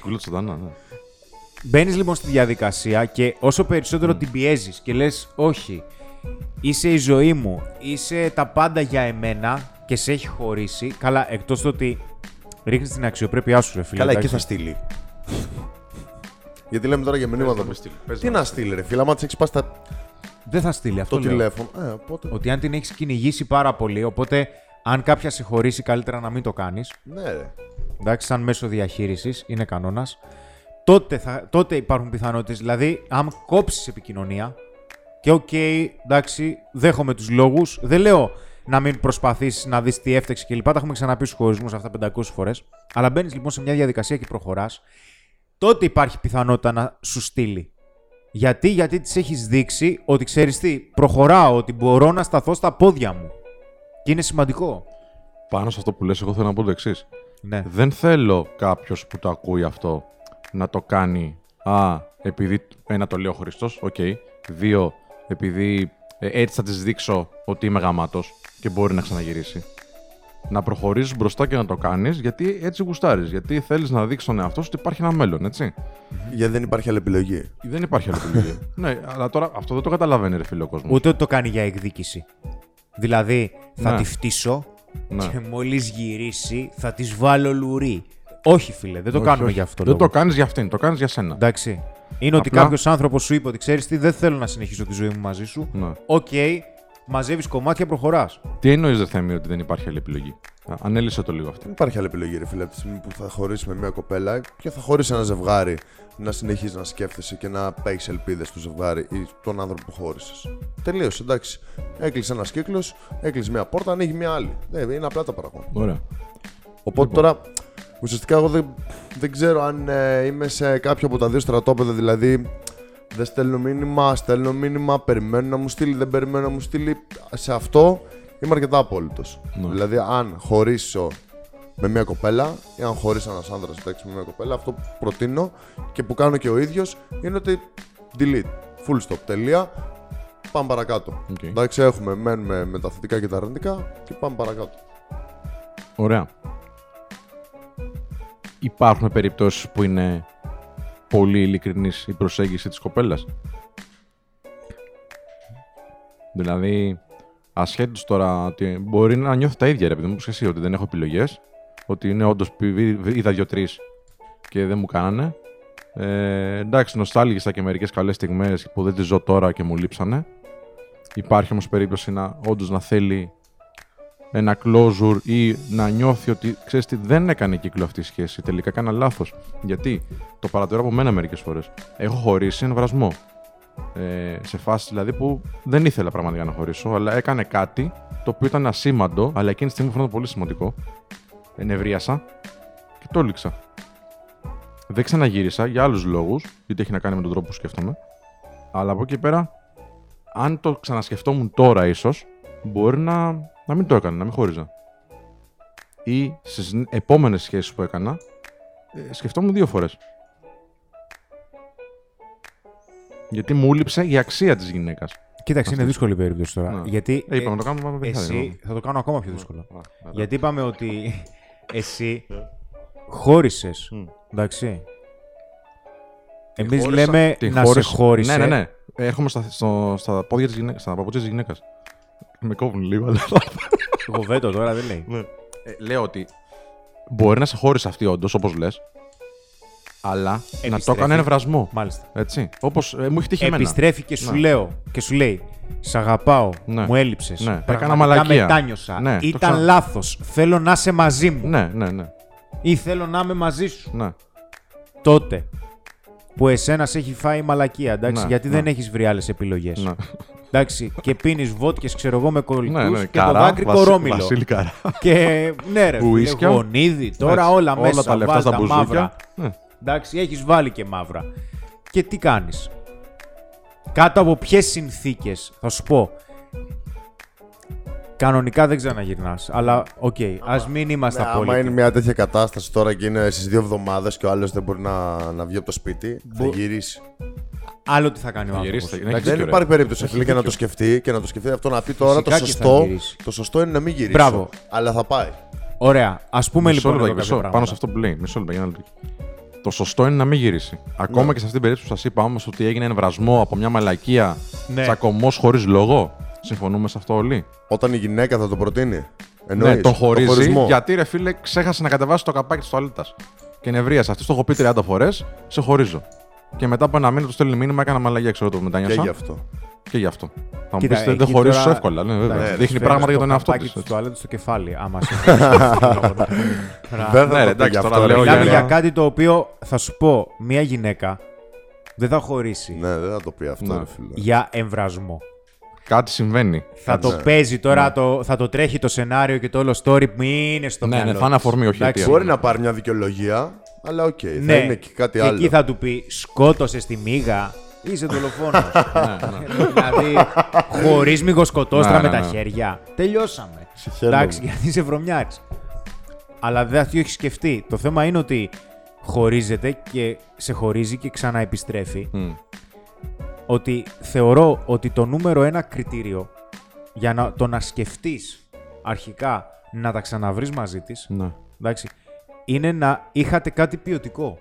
Speaker 1: Κούλα τσοτάνα, ναι.
Speaker 2: Μπαίνεις λοιπόν στη διαδικασία και όσο περισσότερο την πιέζεις και λες, Όχι, είσαι η ζωή μου, είσαι τα πάντα για εμένα και σε έχει χωρίσει. Καλά, εκτός το ότι ρίχνεις την αξιοπρέπειά σου, ρε φίλε.
Speaker 3: Καλά, εκεί
Speaker 2: εντάξει.
Speaker 3: θα στείλει. Γιατί λέμε τώρα για μηνύματα.
Speaker 1: να με στείλει. Πες
Speaker 3: Τι
Speaker 1: να
Speaker 3: να στείλει, ρε φίλε, άμα της έχεις πάσει τα-
Speaker 2: Δεν θα στείλει αυτό.
Speaker 3: το
Speaker 2: λέω.
Speaker 3: τηλέφωνο. Ε, οπότε.
Speaker 2: Ότι αν την έχεις κυνηγήσει πάρα πολύ, οπότε αν κάποια σε χωρίσει, καλύτερα να μην το κάνεις.
Speaker 3: Ναι, ρε.
Speaker 2: εντάξει, σαν μέσο διαχείρισης, είναι κανόνας. Τότε, θα, τότε υπάρχουν πιθανότητες. Δηλαδή, αν κόψεις επικοινωνία και οκ, εντάξει, δέχομαι τους λόγους. Δεν λέω να μην προσπαθήσεις να δεις τι έφταιξε κλπ. Τα έχουμε ξαναπεί στους χωρισμούς αυτά 500 φορές. Αλλά μπαίνεις λοιπόν σε μια διαδικασία και προχωράς. Τότε υπάρχει πιθανότητα να σου στείλει. Γιατί, γιατί της έχεις δείξει ότι ξέρεις τι, προχωράω, ότι μπορώ να σταθώ στα πόδια μου. Και είναι σημαντικό.
Speaker 1: Πάνω σε αυτό που λες, εγώ θέλω να πω το εξής.
Speaker 2: Ναι.
Speaker 1: Δεν θέλω κάποιος που το ακούει αυτό να το κάνει. Α, επειδή. Ένα, το λέει ο Χριστός, οκ. Δύο, επειδή ε, έτσι θα της δείξω ότι είμαι γαμάτος και μπορεί να ξαναγυρίσει. Να προχωρήσεις μπροστά και να το κάνεις γιατί έτσι γουστάρεις. Γιατί θέλεις να δείξεις τον εαυτό σου ότι υπάρχει ένα μέλλον, έτσι.
Speaker 3: Γιατί δεν υπάρχει άλλη επιλογή.
Speaker 1: Δεν υπάρχει άλλη επιλογή. ναι, αλλά τώρα αυτό δεν το καταλαβαίνει, ρε φίλε ο κόσμος.
Speaker 2: Ούτε ότι το κάνει για εκδίκηση. Δηλαδή, θα
Speaker 1: Ναι.
Speaker 2: τη φτύσω
Speaker 1: Ναι.
Speaker 2: και μόλις γυρίσει θα της βάλω λουρί. Όχι, φίλε, δεν το
Speaker 1: Όχι,
Speaker 2: κάνουμε
Speaker 1: όχι.
Speaker 2: για αυτό.
Speaker 1: Δεν
Speaker 2: λόγο.
Speaker 1: το κάνεις για αυτήν, το κάνεις για σένα.
Speaker 2: Εντάξει. Είναι ότι
Speaker 1: Απλά-
Speaker 2: κάποιος άνθρωπος σου είπε ότι ξέρεις τι, δεν θέλω να συνεχίσω τη ζωή μου μαζί σου.
Speaker 1: Ναι.
Speaker 2: Οκ, μαζεύεις κομμάτια, προχωράς.
Speaker 1: Τι εννοείς, Δε Θέμη, ότι δεν υπάρχει άλλη επιλογή; Α, Ανάλυσέ το λίγο αυτό.
Speaker 3: Δεν υπάρχει άλλη επιλογή, ρε φίλε. Από τη στιγμή που θα χωρίσει με μια κοπέλα και θα χωρίσει ένα ζευγάρι να συνεχίζει να σκέφτεσαι και να έχει ελπίδες στο ζευγάρι ή τον άνθρωπο που χώρισες. Τελείωσε, εντάξει. Έκλεισε ένας κύκλος, έκλεισε μια πόρτα, ανοίγει μια άλλη. Δεν είναι απλά τα πράγματα.
Speaker 1: Ωραία.
Speaker 3: Οπότε τώρα, ουσιαστικά εγώ δεν, δεν ξέρω αν ε, είμαι σε κάποιο από τα δύο στρατόπεδα. Δηλαδή, δεν στέλνω μήνυμα, στέλνω μήνυμα, περιμένω να μου στείλει, δεν περιμένω να μου στείλει. Σε αυτό είμαι αρκετά απόλυτος.
Speaker 1: Ναι.
Speaker 3: Δηλαδή, αν χωρίσω με μια κοπέλα ή αν χωρίσει ένας άντρα εντάξει, με μια κοπέλα, αυτό που προτείνω και που κάνω και ο ίδιος είναι ότι delete. Full stop. Τελεία. Πάμε παρακάτω.
Speaker 1: Οκ.
Speaker 3: Εντάξει, έχουμε, μένουμε με τα θετικά και τα αρνητικά και πάμε παρακάτω.
Speaker 1: Ωραία. Υπάρχουν περιπτώσεις που είναι πολύ ειλικρινής η προσέγγιση της κοπέλας; Δηλαδή, ασχέτως τώρα ότι μπορεί να νιώθει τα ίδια ρε παιδί μου, όπως και εσύ, ότι δεν έχω επιλογές, ότι είναι όντως πι- είδα δύο-τρεις και δεν μου κάνανε. Ε, εντάξει, νοστάλγησα και μερικές καλές στιγμές που δεν τις ζω τώρα και μου λείψανε. Υπάρχει όμως περίπτωση να όντως να θέλει ένα closure ή να νιώθει ότι ξέρεις τι, δεν έκανε κύκλο αυτή η σχέση. Τελικά έκανα λάθος. Γιατί το παρατηρώ από μένα μερικές φορές. Έχω χωρίσει ένα βρασμό. Ε, σε φάση δηλαδή που δεν ήθελα πραγματικά να χωρίσω, αλλά έκανε κάτι το οποίο ήταν ασήμαντο, αλλά εκείνη τη στιγμή μου φαίνεται πολύ σημαντικό. Ενευρίασα και το έλειξα. Δεν ξαναγύρισα για άλλους λόγους, γιατί έχει να κάνει με τον τρόπο που σκέφτομαι. Αλλά από εκεί πέρα, αν το ξανασκεφτόμουν τώρα ίσως, μπορεί να, να μην το έκανα, να μην χώριζα. Ή στις επόμενες σχέσεις που έκανα, ε, σκεφτόμουν δύο φορές. Γιατί μου λείψε η αξία της γυναίκας.
Speaker 2: Κοίταξε, είναι δύσκολη η περίπτωση τώρα.
Speaker 1: Ναι.
Speaker 2: Γιατί
Speaker 1: Ε, είπαμε
Speaker 2: ε,
Speaker 1: να το κάνουμε, πάμε παιδιά,
Speaker 2: εσύ
Speaker 1: δηλαδή.
Speaker 2: θα το κάνω ακόμα πιο δύσκολο.
Speaker 1: Α, ναι,
Speaker 2: Γιατί είπαμε ότι εσύ χώρισες. Εντάξει. Εμείς
Speaker 3: χώρισα-
Speaker 2: λέμε
Speaker 1: Τη
Speaker 2: να
Speaker 1: χώρισε-
Speaker 2: σε χώρισε.
Speaker 1: Ναι, ναι, ναι. Έρχομαι στα, στο, στα πόδια της γυναίκας, στα παπούτσια της γυναίκας. Με κόβουν λίγο, αλλά...
Speaker 2: Γοβέτο τώρα δεν λέει.
Speaker 1: Ε, λέω ότι μπορεί να σε χώρισε αυτή όντως, όπως λες, αλλά να το
Speaker 2: Επιστρέφει.
Speaker 1: έκανε εμβρασμό.
Speaker 2: Μάλιστα.
Speaker 1: Έτσι. Όπως ε, μου έχει τύχει εμένα.
Speaker 2: Επιστρέφει και σου
Speaker 1: Ναι.
Speaker 2: λέω και σου λέει Σ' αγαπάω,
Speaker 1: Ναι.
Speaker 2: μου έλειψες.
Speaker 1: Ναι, έκανα μαλακία.
Speaker 2: μετάνιωσα.
Speaker 1: Ναι, το
Speaker 2: Ήταν
Speaker 1: ξέρω.
Speaker 2: λάθος. Θέλω να είσαι μαζί μου.
Speaker 1: Ναι, ναι, ναι.
Speaker 2: Ή θέλω να είμαι μαζί σου.
Speaker 1: ναι.
Speaker 2: Τότε που εσένας σε έχει φάει η μαλακία, εντάξει,
Speaker 1: Ναι,
Speaker 2: γιατί
Speaker 1: ναι.
Speaker 2: δεν έχεις βρει άλλες επιλογές.
Speaker 1: ναι.
Speaker 2: Εντάξει, και πίνεις βότκες, ξέρω εγώ, με κολλητού
Speaker 1: ναι, ναι.
Speaker 2: και το δάκρυ
Speaker 1: Βασί-
Speaker 2: κορόμιλο.
Speaker 1: Βασίλη Καρά.
Speaker 2: Και ναι, ρε, φίλε,
Speaker 1: Ουίσκια.
Speaker 2: γονίδι, τώρα
Speaker 1: Έτσι,
Speaker 2: όλα μέσα.
Speaker 1: Όλα τα λεφτά
Speaker 2: βάλ
Speaker 1: στα
Speaker 2: τα
Speaker 1: μπουζούκια.
Speaker 2: μαύρα.
Speaker 1: Ναι.
Speaker 2: Εντάξει, έχεις βάλει και μαύρα. Και τι κάνεις; Κάτω από ποιες συνθήκες, θα σου πω. Κανονικά δεν ξαναγυρνάς. Αλλά οκ, ας μην είμαστε
Speaker 3: Ναι, άμα
Speaker 2: απόλυτοι.
Speaker 3: είναι μια τέτοια κατάσταση τώρα και είναι στις δύο εβδομάδες και ο άλλος δεν μπορεί να, να βγει από το σπίτι, θα
Speaker 2: Μπο-
Speaker 3: γυρίσει.
Speaker 2: Άλλο τι θα κάνει ο
Speaker 1: Θα
Speaker 2: άνθρωπος.
Speaker 1: γυρίσει, θα-
Speaker 2: Εντάξει,
Speaker 1: έχεις
Speaker 3: Δεν
Speaker 1: δίκιο, ρε.
Speaker 3: υπάρχει περίπτωση φίλε, και να το σκεφτεί και να το σκεφτεί αυτό να πει τώρα το
Speaker 2: Φυσικά και θα
Speaker 3: σωστό.
Speaker 2: γυρίσει.
Speaker 3: Το σωστό είναι να μην γυρίσει.
Speaker 2: Μπράβο.
Speaker 3: Αλλά θα πάει.
Speaker 2: Ωραία. Α πούμε
Speaker 1: Μισό
Speaker 2: λοιπόν.
Speaker 1: λεπτό,
Speaker 2: εδώ
Speaker 1: μισό,
Speaker 2: κάποια
Speaker 1: πάνω
Speaker 2: πράγματα.
Speaker 1: σε αυτό που λέει. Μισό λεπτό, για ένα λεπτό. Το σωστό είναι να μην γυρίσει. Ακόμα
Speaker 3: Ναι.
Speaker 1: και σε αυτήν την περίπτωση που σας είπα όμως ότι έγινε εμβρασμό από μια μαλακία,
Speaker 2: Ναι.
Speaker 1: τσακωμός χωρίς λόγο. Συμφωνούμε σε αυτό όλοι.
Speaker 3: Όταν η γυναίκα θα το προτείνει. Εννοείς,
Speaker 1: ναι, τον χωρίζει.
Speaker 3: χωρισμό.
Speaker 1: γιατί ρε φίλε, ξέχασε να κατεβάσει το καπάκι της τουαλέτας. Και νευρίασε. Αυτό το έχω πει 30 φορές, σε χωρίζω. Και μετά από ένα μήνα τους στέλνει μήνυμα, έκανα μαλακία, ξέρω το
Speaker 3: Και
Speaker 1: μετάνιωσα.
Speaker 3: γι' αυτό.
Speaker 1: Και γι' αυτό. Θα μου
Speaker 2: Κοίτα,
Speaker 1: πεις δεν
Speaker 2: εκεί
Speaker 1: χωρίζεις
Speaker 2: τώρα-
Speaker 1: εύκολα. Ναι, βέβαια.
Speaker 2: Εντάξει,
Speaker 1: Δείχνει
Speaker 2: φέρνεις
Speaker 1: πράγματα για τον
Speaker 2: το
Speaker 1: εαυτό
Speaker 2: καπάκι
Speaker 1: τη.
Speaker 2: της τουαλέτας στο κεφάλι, άμα σε
Speaker 3: Δεν
Speaker 1: Ναι,
Speaker 3: θα
Speaker 1: ρε,
Speaker 3: το πει
Speaker 1: εντάξει,
Speaker 3: γι'
Speaker 1: τώρα
Speaker 3: αυτό. ρε,
Speaker 1: λέω
Speaker 2: Μιλάμε
Speaker 1: για
Speaker 2: για
Speaker 1: ένα-
Speaker 2: κάτι το οποίο θα σου πω, μια γυναίκα δεν θα χωρίσει
Speaker 3: Ναι, δεν θα το πει αυτό,
Speaker 1: Ναι.
Speaker 3: ρε φίλε.
Speaker 2: για εμβρασμό.
Speaker 1: Κάτι συμβαίνει.
Speaker 2: Θα το
Speaker 3: ναι.
Speaker 2: παίζει τώρα, το, θα το τρέχει το σενάριο και το όλο story που είναι στο
Speaker 1: Ναι,
Speaker 2: μυαλό
Speaker 1: ναι, θα είναι
Speaker 2: της.
Speaker 1: αφορμή, όχι
Speaker 2: Εντάξει.
Speaker 1: αιτία.
Speaker 3: Μπορεί να πάρει μια δικαιολογία, αλλά οκ. Θα
Speaker 2: Ναι,
Speaker 3: είναι και κάτι άλλο.
Speaker 2: εκεί θα του πει σκότωσες τη μίγα, είσαι δολοφόνος. δηλαδή, χωρίς μυγοσκοτόστρα
Speaker 1: Ναι,
Speaker 2: με
Speaker 1: ναι,
Speaker 2: τα
Speaker 1: ναι.
Speaker 2: χέρια. Τελειώσαμε.
Speaker 3: Συγχαίρομαι.
Speaker 2: Εντάξει, γιατί είσαι βρωμιάρης. Αλλά δεν θα το έχεις σκεφτεί. Το θέμα είναι ότι χωρίζεται και σε χωρίζει και ξαναεπιστρέφει.
Speaker 1: Μμ.
Speaker 2: Ότι θεωρώ ότι το νούμερο ένα κριτήριο για να, το να σκεφτείς αρχικά να τα ξαναβρεις μαζί της,
Speaker 1: Ναι.
Speaker 2: εντάξει, είναι να είχατε κάτι ποιοτικό.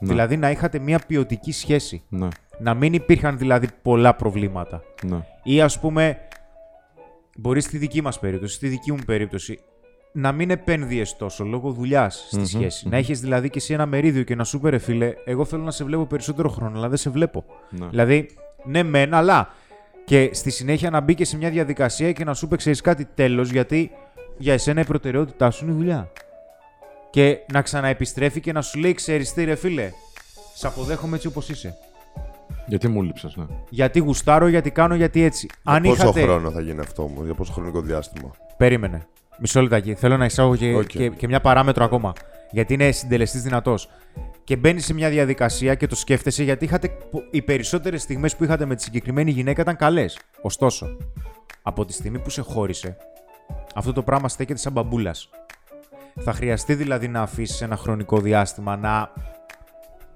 Speaker 1: Ναι.
Speaker 2: Δηλαδή να είχατε μια ποιοτική σχέση.
Speaker 1: Ναι.
Speaker 2: Να μην υπήρχαν δηλαδή πολλά προβλήματα.
Speaker 1: Ναι.
Speaker 2: Ή ας πούμε, μπορεί στη δική μας περίπτωση, στη δική μου περίπτωση, να μην επένδυες τόσο λόγω δουλειάς στη σχεση Να έχεις δηλαδή και εσύ ένα μερίδιο και να σου πει ρε φίλε, εγώ θέλω να σε βλέπω περισσότερο χρόνο, αλλά δεν σε βλέπω.
Speaker 1: Ναι.
Speaker 2: Δηλαδή, ναι, μεν, αλλά και στη συνέχεια να μπει και σε μια διαδικασία και να σου πει, ξέρεις κάτι τέλος, γιατί για εσένα η προτεραιότητά σου είναι η δουλειά. Και να ξαναεπιστρέφει και να σου λέει, ξέρεις τι, ρε φίλε, σε αποδέχομαι έτσι όπως είσαι.
Speaker 1: Γιατί μου λείψες, ναι.
Speaker 2: Γιατί γουστάρω, γιατί κάνω, γιατί έτσι.
Speaker 3: Για
Speaker 2: Αν
Speaker 3: πόσο
Speaker 2: είχατε.
Speaker 3: χρόνο θα γίνει αυτό όμως, για πόσο χρονικό διάστημα;
Speaker 2: Περίμενε. Μισό λεπτάκι. Θέλω να εισάγω και,
Speaker 3: Οκ.
Speaker 2: και, και μια παράμετρο ακόμα. Γιατί είναι συντελεστής δυνατός. Και μπαίνει σε μια διαδικασία και το σκέφτεσαι γιατί είχατε, οι περισσότερες στιγμές που είχατε με τη συγκεκριμένη γυναίκα ήταν καλές. Ωστόσο, από τη στιγμή που σε χώρισε, αυτό το πράγμα στέκεται σαν μπαμπούλας. Θα χρειαστεί δηλαδή να αφήσεις ένα χρονικό διάστημα να.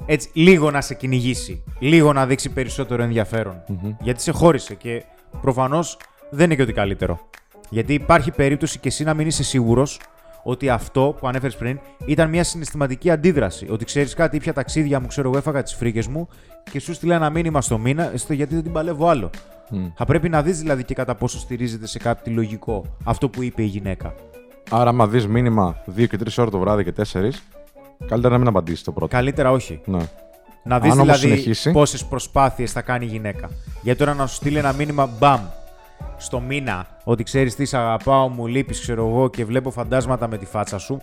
Speaker 2: Έτσι, λίγο να σε κυνηγήσει. Λίγο να δείξει περισσότερο ενδιαφέρον. Γιατί σε χώρισε και προφανώς δεν είναι και ότι καλύτερο. Γιατί υπάρχει περίπτωση και εσύ να μην είσαι σίγουρος ότι αυτό που ανέφερες πριν ήταν μια συναισθηματική αντίδραση. Ότι ξέρεις κάτι, ήπια ταξίδια μου, ξέρω εγώ, έφαγα τις φρίκες μου και σου στείλα ένα μήνυμα στο μήνα, στο γιατί δεν την παλεύω άλλο. Θα πρέπει να δεις δηλαδή και κατά πόσο στηρίζεται σε κάτι λογικό αυτό που είπε η γυναίκα.
Speaker 1: Άρα, άμα δεις μήνυμα 2 και 3 ώρες το βράδυ και 4, καλύτερα να μην απαντήσεις το πρώτο.
Speaker 2: Καλύτερα όχι.
Speaker 1: Ναι.
Speaker 2: Να δεις
Speaker 1: Αν όμως
Speaker 2: δηλαδή
Speaker 1: συνεχίσει.
Speaker 2: πόσες προσπάθειες θα κάνει η γυναίκα. Γιατί τώρα να σου στείλει ένα μήνυμα μπαμ στο μήνα ότι ξέρεις τι, σ' αγαπάω, μου λείπεις, ξέρω εγώ και βλέπω φαντάσματα με τη φάτσα σου.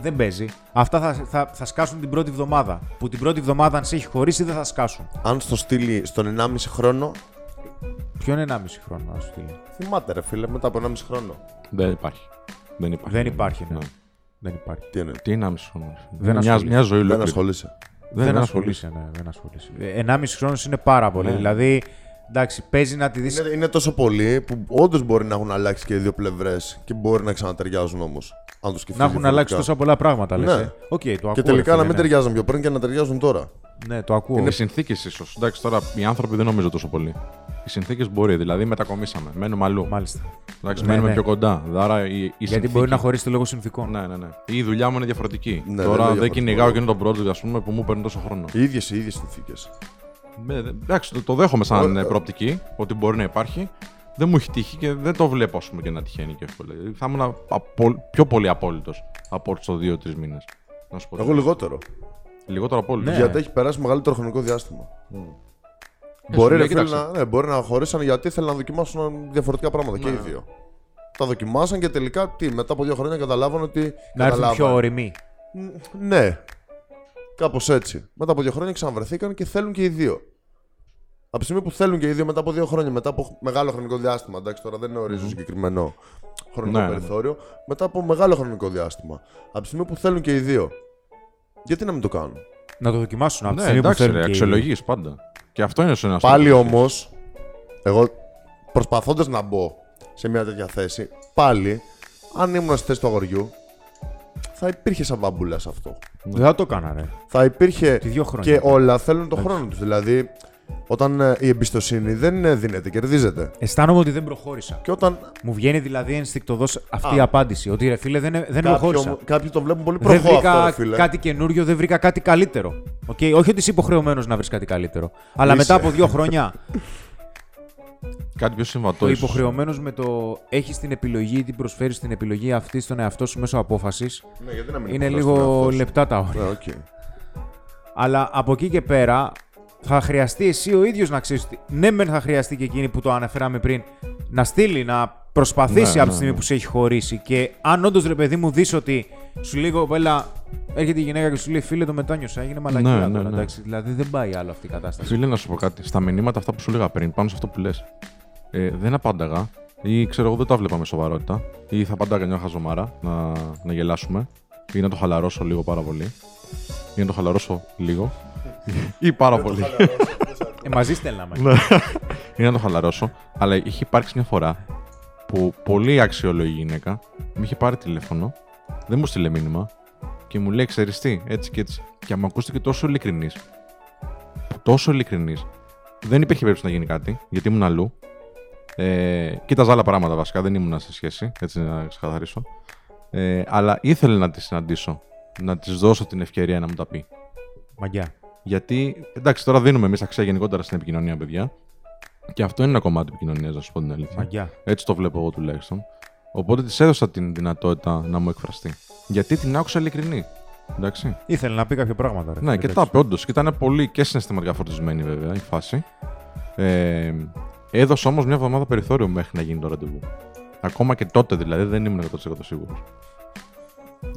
Speaker 2: Δεν παίζει. Αυτά θα, θα, θα σκάσουν την πρώτη εβδομάδα. Που την πρώτη εβδομάδα, αν σε έχει χωρίσει, δεν θα σκάσουν.
Speaker 3: Αν στο στείλει στον 1,5 χρόνο.
Speaker 2: Ποιον είναι 1,5 χρόνο να σου στείλει;
Speaker 3: Θυμάται, ρε φίλε, μετά από 1,5 χρόνο.
Speaker 1: Δεν υπάρχει. Δεν υπάρχει.
Speaker 2: Δεν υπάρχει, ναι. Δεν υπάρχει.
Speaker 3: Τι είναι;
Speaker 1: Τι είναι άμεση χρόνο.
Speaker 2: Δεν
Speaker 1: μια,
Speaker 2: ασχολείσαι.
Speaker 1: μια ζωή
Speaker 3: Δεν
Speaker 1: ολόκληρη.
Speaker 3: ασχολείσαι.
Speaker 1: Δεν,
Speaker 2: δεν
Speaker 1: δεν
Speaker 2: ασχολείσαι, ναι, δεν ασχολείσαι. Ε, 1,5 χρόνος είναι πάρα πολύ.
Speaker 1: Ναι.
Speaker 2: Δηλαδή, εντάξει, παίζει να τη δει.
Speaker 3: Είναι, είναι τόσο πολύ που όντως μπορεί να έχουν αλλάξει και οι δύο πλευρές και μπορεί να ξανατεριάζουν όμως. Αν το σκεφτείς.
Speaker 2: Να έχουν αλλάξει τόσα πολλά πράγματα, λες.
Speaker 3: Ναι.
Speaker 2: Ε. Οκ, το ακούω.
Speaker 3: Και
Speaker 2: ρε
Speaker 3: τελικά
Speaker 2: φίλε,
Speaker 3: να μην
Speaker 2: ναι.
Speaker 3: ταιριάζουν πιο πριν και να ταιριάζουν τώρα.
Speaker 2: Ναι, το ακούω.
Speaker 1: Είναι οι συνθήκες ίσως. Εντάξει, τώρα οι άνθρωποι δεν νομίζω τόσο πολύ. Οι συνθήκες μπορεί, δηλαδή μετακομίσαμε. Μένουμε αλλού.
Speaker 2: Μάλιστα.
Speaker 1: Εντάξει,
Speaker 2: Ναι,
Speaker 1: μένουμε
Speaker 2: ναι.
Speaker 1: πιο κοντά. Άρα η, η
Speaker 2: Γιατί
Speaker 1: συνθήκη-
Speaker 2: μπορεί να χωρίσετε λόγω συνθήκων.
Speaker 1: Ναι, ναι, ναι. Ή η δουλειά μου είναι διαφορετική.
Speaker 3: Ναι,
Speaker 1: τώρα
Speaker 3: δεν είναι
Speaker 1: δεν κυνηγάω
Speaker 3: διαφορετικό.
Speaker 1: εκείνο το project ας πούμε, που μου παίρνει τόσο χρόνο.
Speaker 3: Οι ίδιες οι ίδιες συνθήκες.
Speaker 1: Ε, Εντάξει, το, το δέχομαι σαν
Speaker 3: Ωραία.
Speaker 1: ε, προοπτική ότι μπορεί να υπάρχει. Δεν μου έχει τύχει και δεν το βλέπω ας πούμε, και να τυχαίνει και εύκολα. Δηλαδή, θα ήμουν απο- πιο πολύ απόλυτος από τους δύο-τρεις μήνες. Να σου πω.
Speaker 3: Εγώ λιγότερο.
Speaker 1: Λιγότερο απόλυτο.
Speaker 2: Ναι.
Speaker 3: Γιατί έχει περάσει μεγαλύτερο χρονικό διάστημα.
Speaker 1: Ε,
Speaker 3: Μπορεί,
Speaker 1: σου
Speaker 3: ρε,
Speaker 1: λέει,
Speaker 3: φίλε,
Speaker 1: κοίταξε.
Speaker 3: να, ναι, μπορεί να χωρίσαν γιατί θέλουν να δοκιμάσουν διαφορετικά πράγματα και
Speaker 1: Ναι.
Speaker 3: οι δύο. Τα δοκιμάσαν και τελικά τι, μετά από δύο χρόνια καταλάβαν ότι.
Speaker 2: Να έρθουν
Speaker 3: καταλάβαν.
Speaker 2: πιο οριμοί.
Speaker 3: Ναι. Κάπως έτσι. Μετά από δύο χρόνια ξαναβρεθήκαν και θέλουν και οι δύο. Από τη στιγμή που θέλουν και οι δύο μετά από δύο χρόνια, μετά από μεγάλο χρονικό διάστημα, εντάξει, τώρα δεν ορίζω συγκεκριμένο χρονικό
Speaker 1: Ναι, ναι.
Speaker 3: περιθώριο, μετά από μεγάλο χρονικό διάστημα, από τη στιγμή που θέλουν και οι δύο, γιατί να μην το κάνουν;
Speaker 2: Να το δοκιμάσουν από τη
Speaker 1: Ναι,
Speaker 2: στιγμή που
Speaker 1: εντάξει,
Speaker 2: θέλουν
Speaker 1: ρε,
Speaker 2: και οι-
Speaker 1: αξιολογείς πάντα. Και αυτό είναι σε ένας
Speaker 3: Πάλι όμως, εγώ προσπαθώντας να μπω σε μια τέτοια θέση, πάλι, αν ήμουν στη θέση του αγοριού, θα υπήρχε σαν βάμπουλα σε αυτό.
Speaker 2: Δεν θα το έκανα, ρε.
Speaker 3: Θα υπήρχε.
Speaker 2: Τι δύο χρόνια.
Speaker 3: Και όλα θέλουν τον χρόνο τους. Δηλαδή, όταν ε, η εμπιστοσύνη δεν ε, δίνεται, κερδίζεται.
Speaker 2: Αισθάνομαι ότι δεν προχώρησα.
Speaker 3: Και όταν
Speaker 2: Μου βγαίνει δηλαδή ενστικτοδό αυτή
Speaker 3: Α.
Speaker 2: η απάντηση. Ότι ρε φίλε δεν, δεν
Speaker 3: κάποιοι,
Speaker 2: προχώρησα.
Speaker 3: ομο- κάποιοι το βλέπουν πολύ
Speaker 2: Δεν
Speaker 3: προχώ
Speaker 2: βρήκα
Speaker 3: αυτό, ρε φίλε.
Speaker 2: κάτι καινούριο, δεν βρήκα κάτι καλύτερο. Okay? Όχι ότι είσαι υποχρεωμένος να βρεις κάτι καλύτερο. Αλλά
Speaker 3: Είσαι.
Speaker 2: μετά από δύο χρόνια
Speaker 1: Κάτι πιο συμβατό.
Speaker 2: το
Speaker 1: ίσως.
Speaker 2: υποχρεωμένος με το έχεις την επιλογή, την προσφέρεις την επιλογή αυτή στον εαυτό σου μέσω απόφασης.
Speaker 3: Ναι, γιατί να μην
Speaker 2: Είναι
Speaker 3: υποχρεώσεις τον
Speaker 2: λίγο
Speaker 3: εαυτό σου;
Speaker 2: λεπτά τα όρια.
Speaker 3: Ναι, οκ.
Speaker 2: Αλλά από εκεί και πέρα θα χρειαστεί εσύ ο ίδιος να ξέρεις ότι ναι, μεν θα χρειαστεί και εκείνη που το αναφέραμε πριν να στείλει, να προσπαθήσει
Speaker 1: Ναι,
Speaker 2: από
Speaker 1: ναι,
Speaker 2: τη στιγμή
Speaker 1: ναι.
Speaker 2: που σε έχει χωρίσει. Και αν όντως ρε παιδί μου δεις ότι σου λίγο, έλα, έρχεται η γυναίκα και σου λέει φίλε το μετάνιωσα, έγινε μαλακία
Speaker 1: Ναι,
Speaker 2: τώρα.
Speaker 1: ναι, ναι.
Speaker 2: Εντάξει, δηλαδή δεν πάει άλλο αυτή η κατάσταση.
Speaker 1: Φίλε, να σου πω κάτι. Στα μηνύματα αυτά που σου έλεγα πριν, πάνω σε αυτό που λες, ε, δεν απάνταγα ή ξέρω εγώ δεν τα βλέπα με σοβαρότητα ή θα απαντάγα μια χαζομάρα να, να γελάσουμε ή να το χαλαρώσω λίγο πάρα πολύ ή να το χαλαρώσω λίγο ή πάρα πολύ
Speaker 2: Ε, μαζί στέλναμε.
Speaker 1: Ναι. ή να το χαλαρώσω. Αλλά είχε υπάρξει μια φορά που πολύ αξιόλογη γυναίκα μου είχε πάρει τηλέφωνο, δεν μου στείλε μήνυμα και μου λέει: Ξέρεις τι, έτσι και έτσι. Και μου ακούστηκε τόσο ειλικρινής. Τόσο ειλικρινής. Δεν υπήρχε περίπτωση να γίνει κάτι, γιατί ήμουν αλλού. Ε, κοίταζα άλλα πράγματα βασικά, δεν ήμουν σε σχέση, έτσι να ξεκαθαρίσω. Ε, αλλά ήθελε να τη συναντήσω, να της δώσω την ευκαιρία να μου τα πει.
Speaker 2: Μαγκιά.
Speaker 1: Γιατί, εντάξει, τώρα δίνουμε εμείς αξία γενικότερα στην επικοινωνία, παιδιά. Και αυτό είναι ένα κομμάτι επικοινωνίας, να σου πω την αλήθεια.
Speaker 2: Μαγκιά.
Speaker 1: Έτσι το βλέπω εγώ τουλάχιστον. Οπότε της έδωσα την δυνατότητα να μου εκφραστεί. Γιατί την άκουσα ειλικρινή. Εντάξει.
Speaker 2: Ήθελε να πει κάποια πράγματα. Ρε,
Speaker 1: Ναι, και τα είπε όντως. Και ήταν πολύ και συναισθηματικά φορτισμένη βέβαια η φάση. Ε, έδωσα όμως μια εβδομάδα περιθώριο μέχρι να γίνει το ραντεβού. Ακόμα και τότε δηλαδή δεν ήμουν 100% σίγουρος.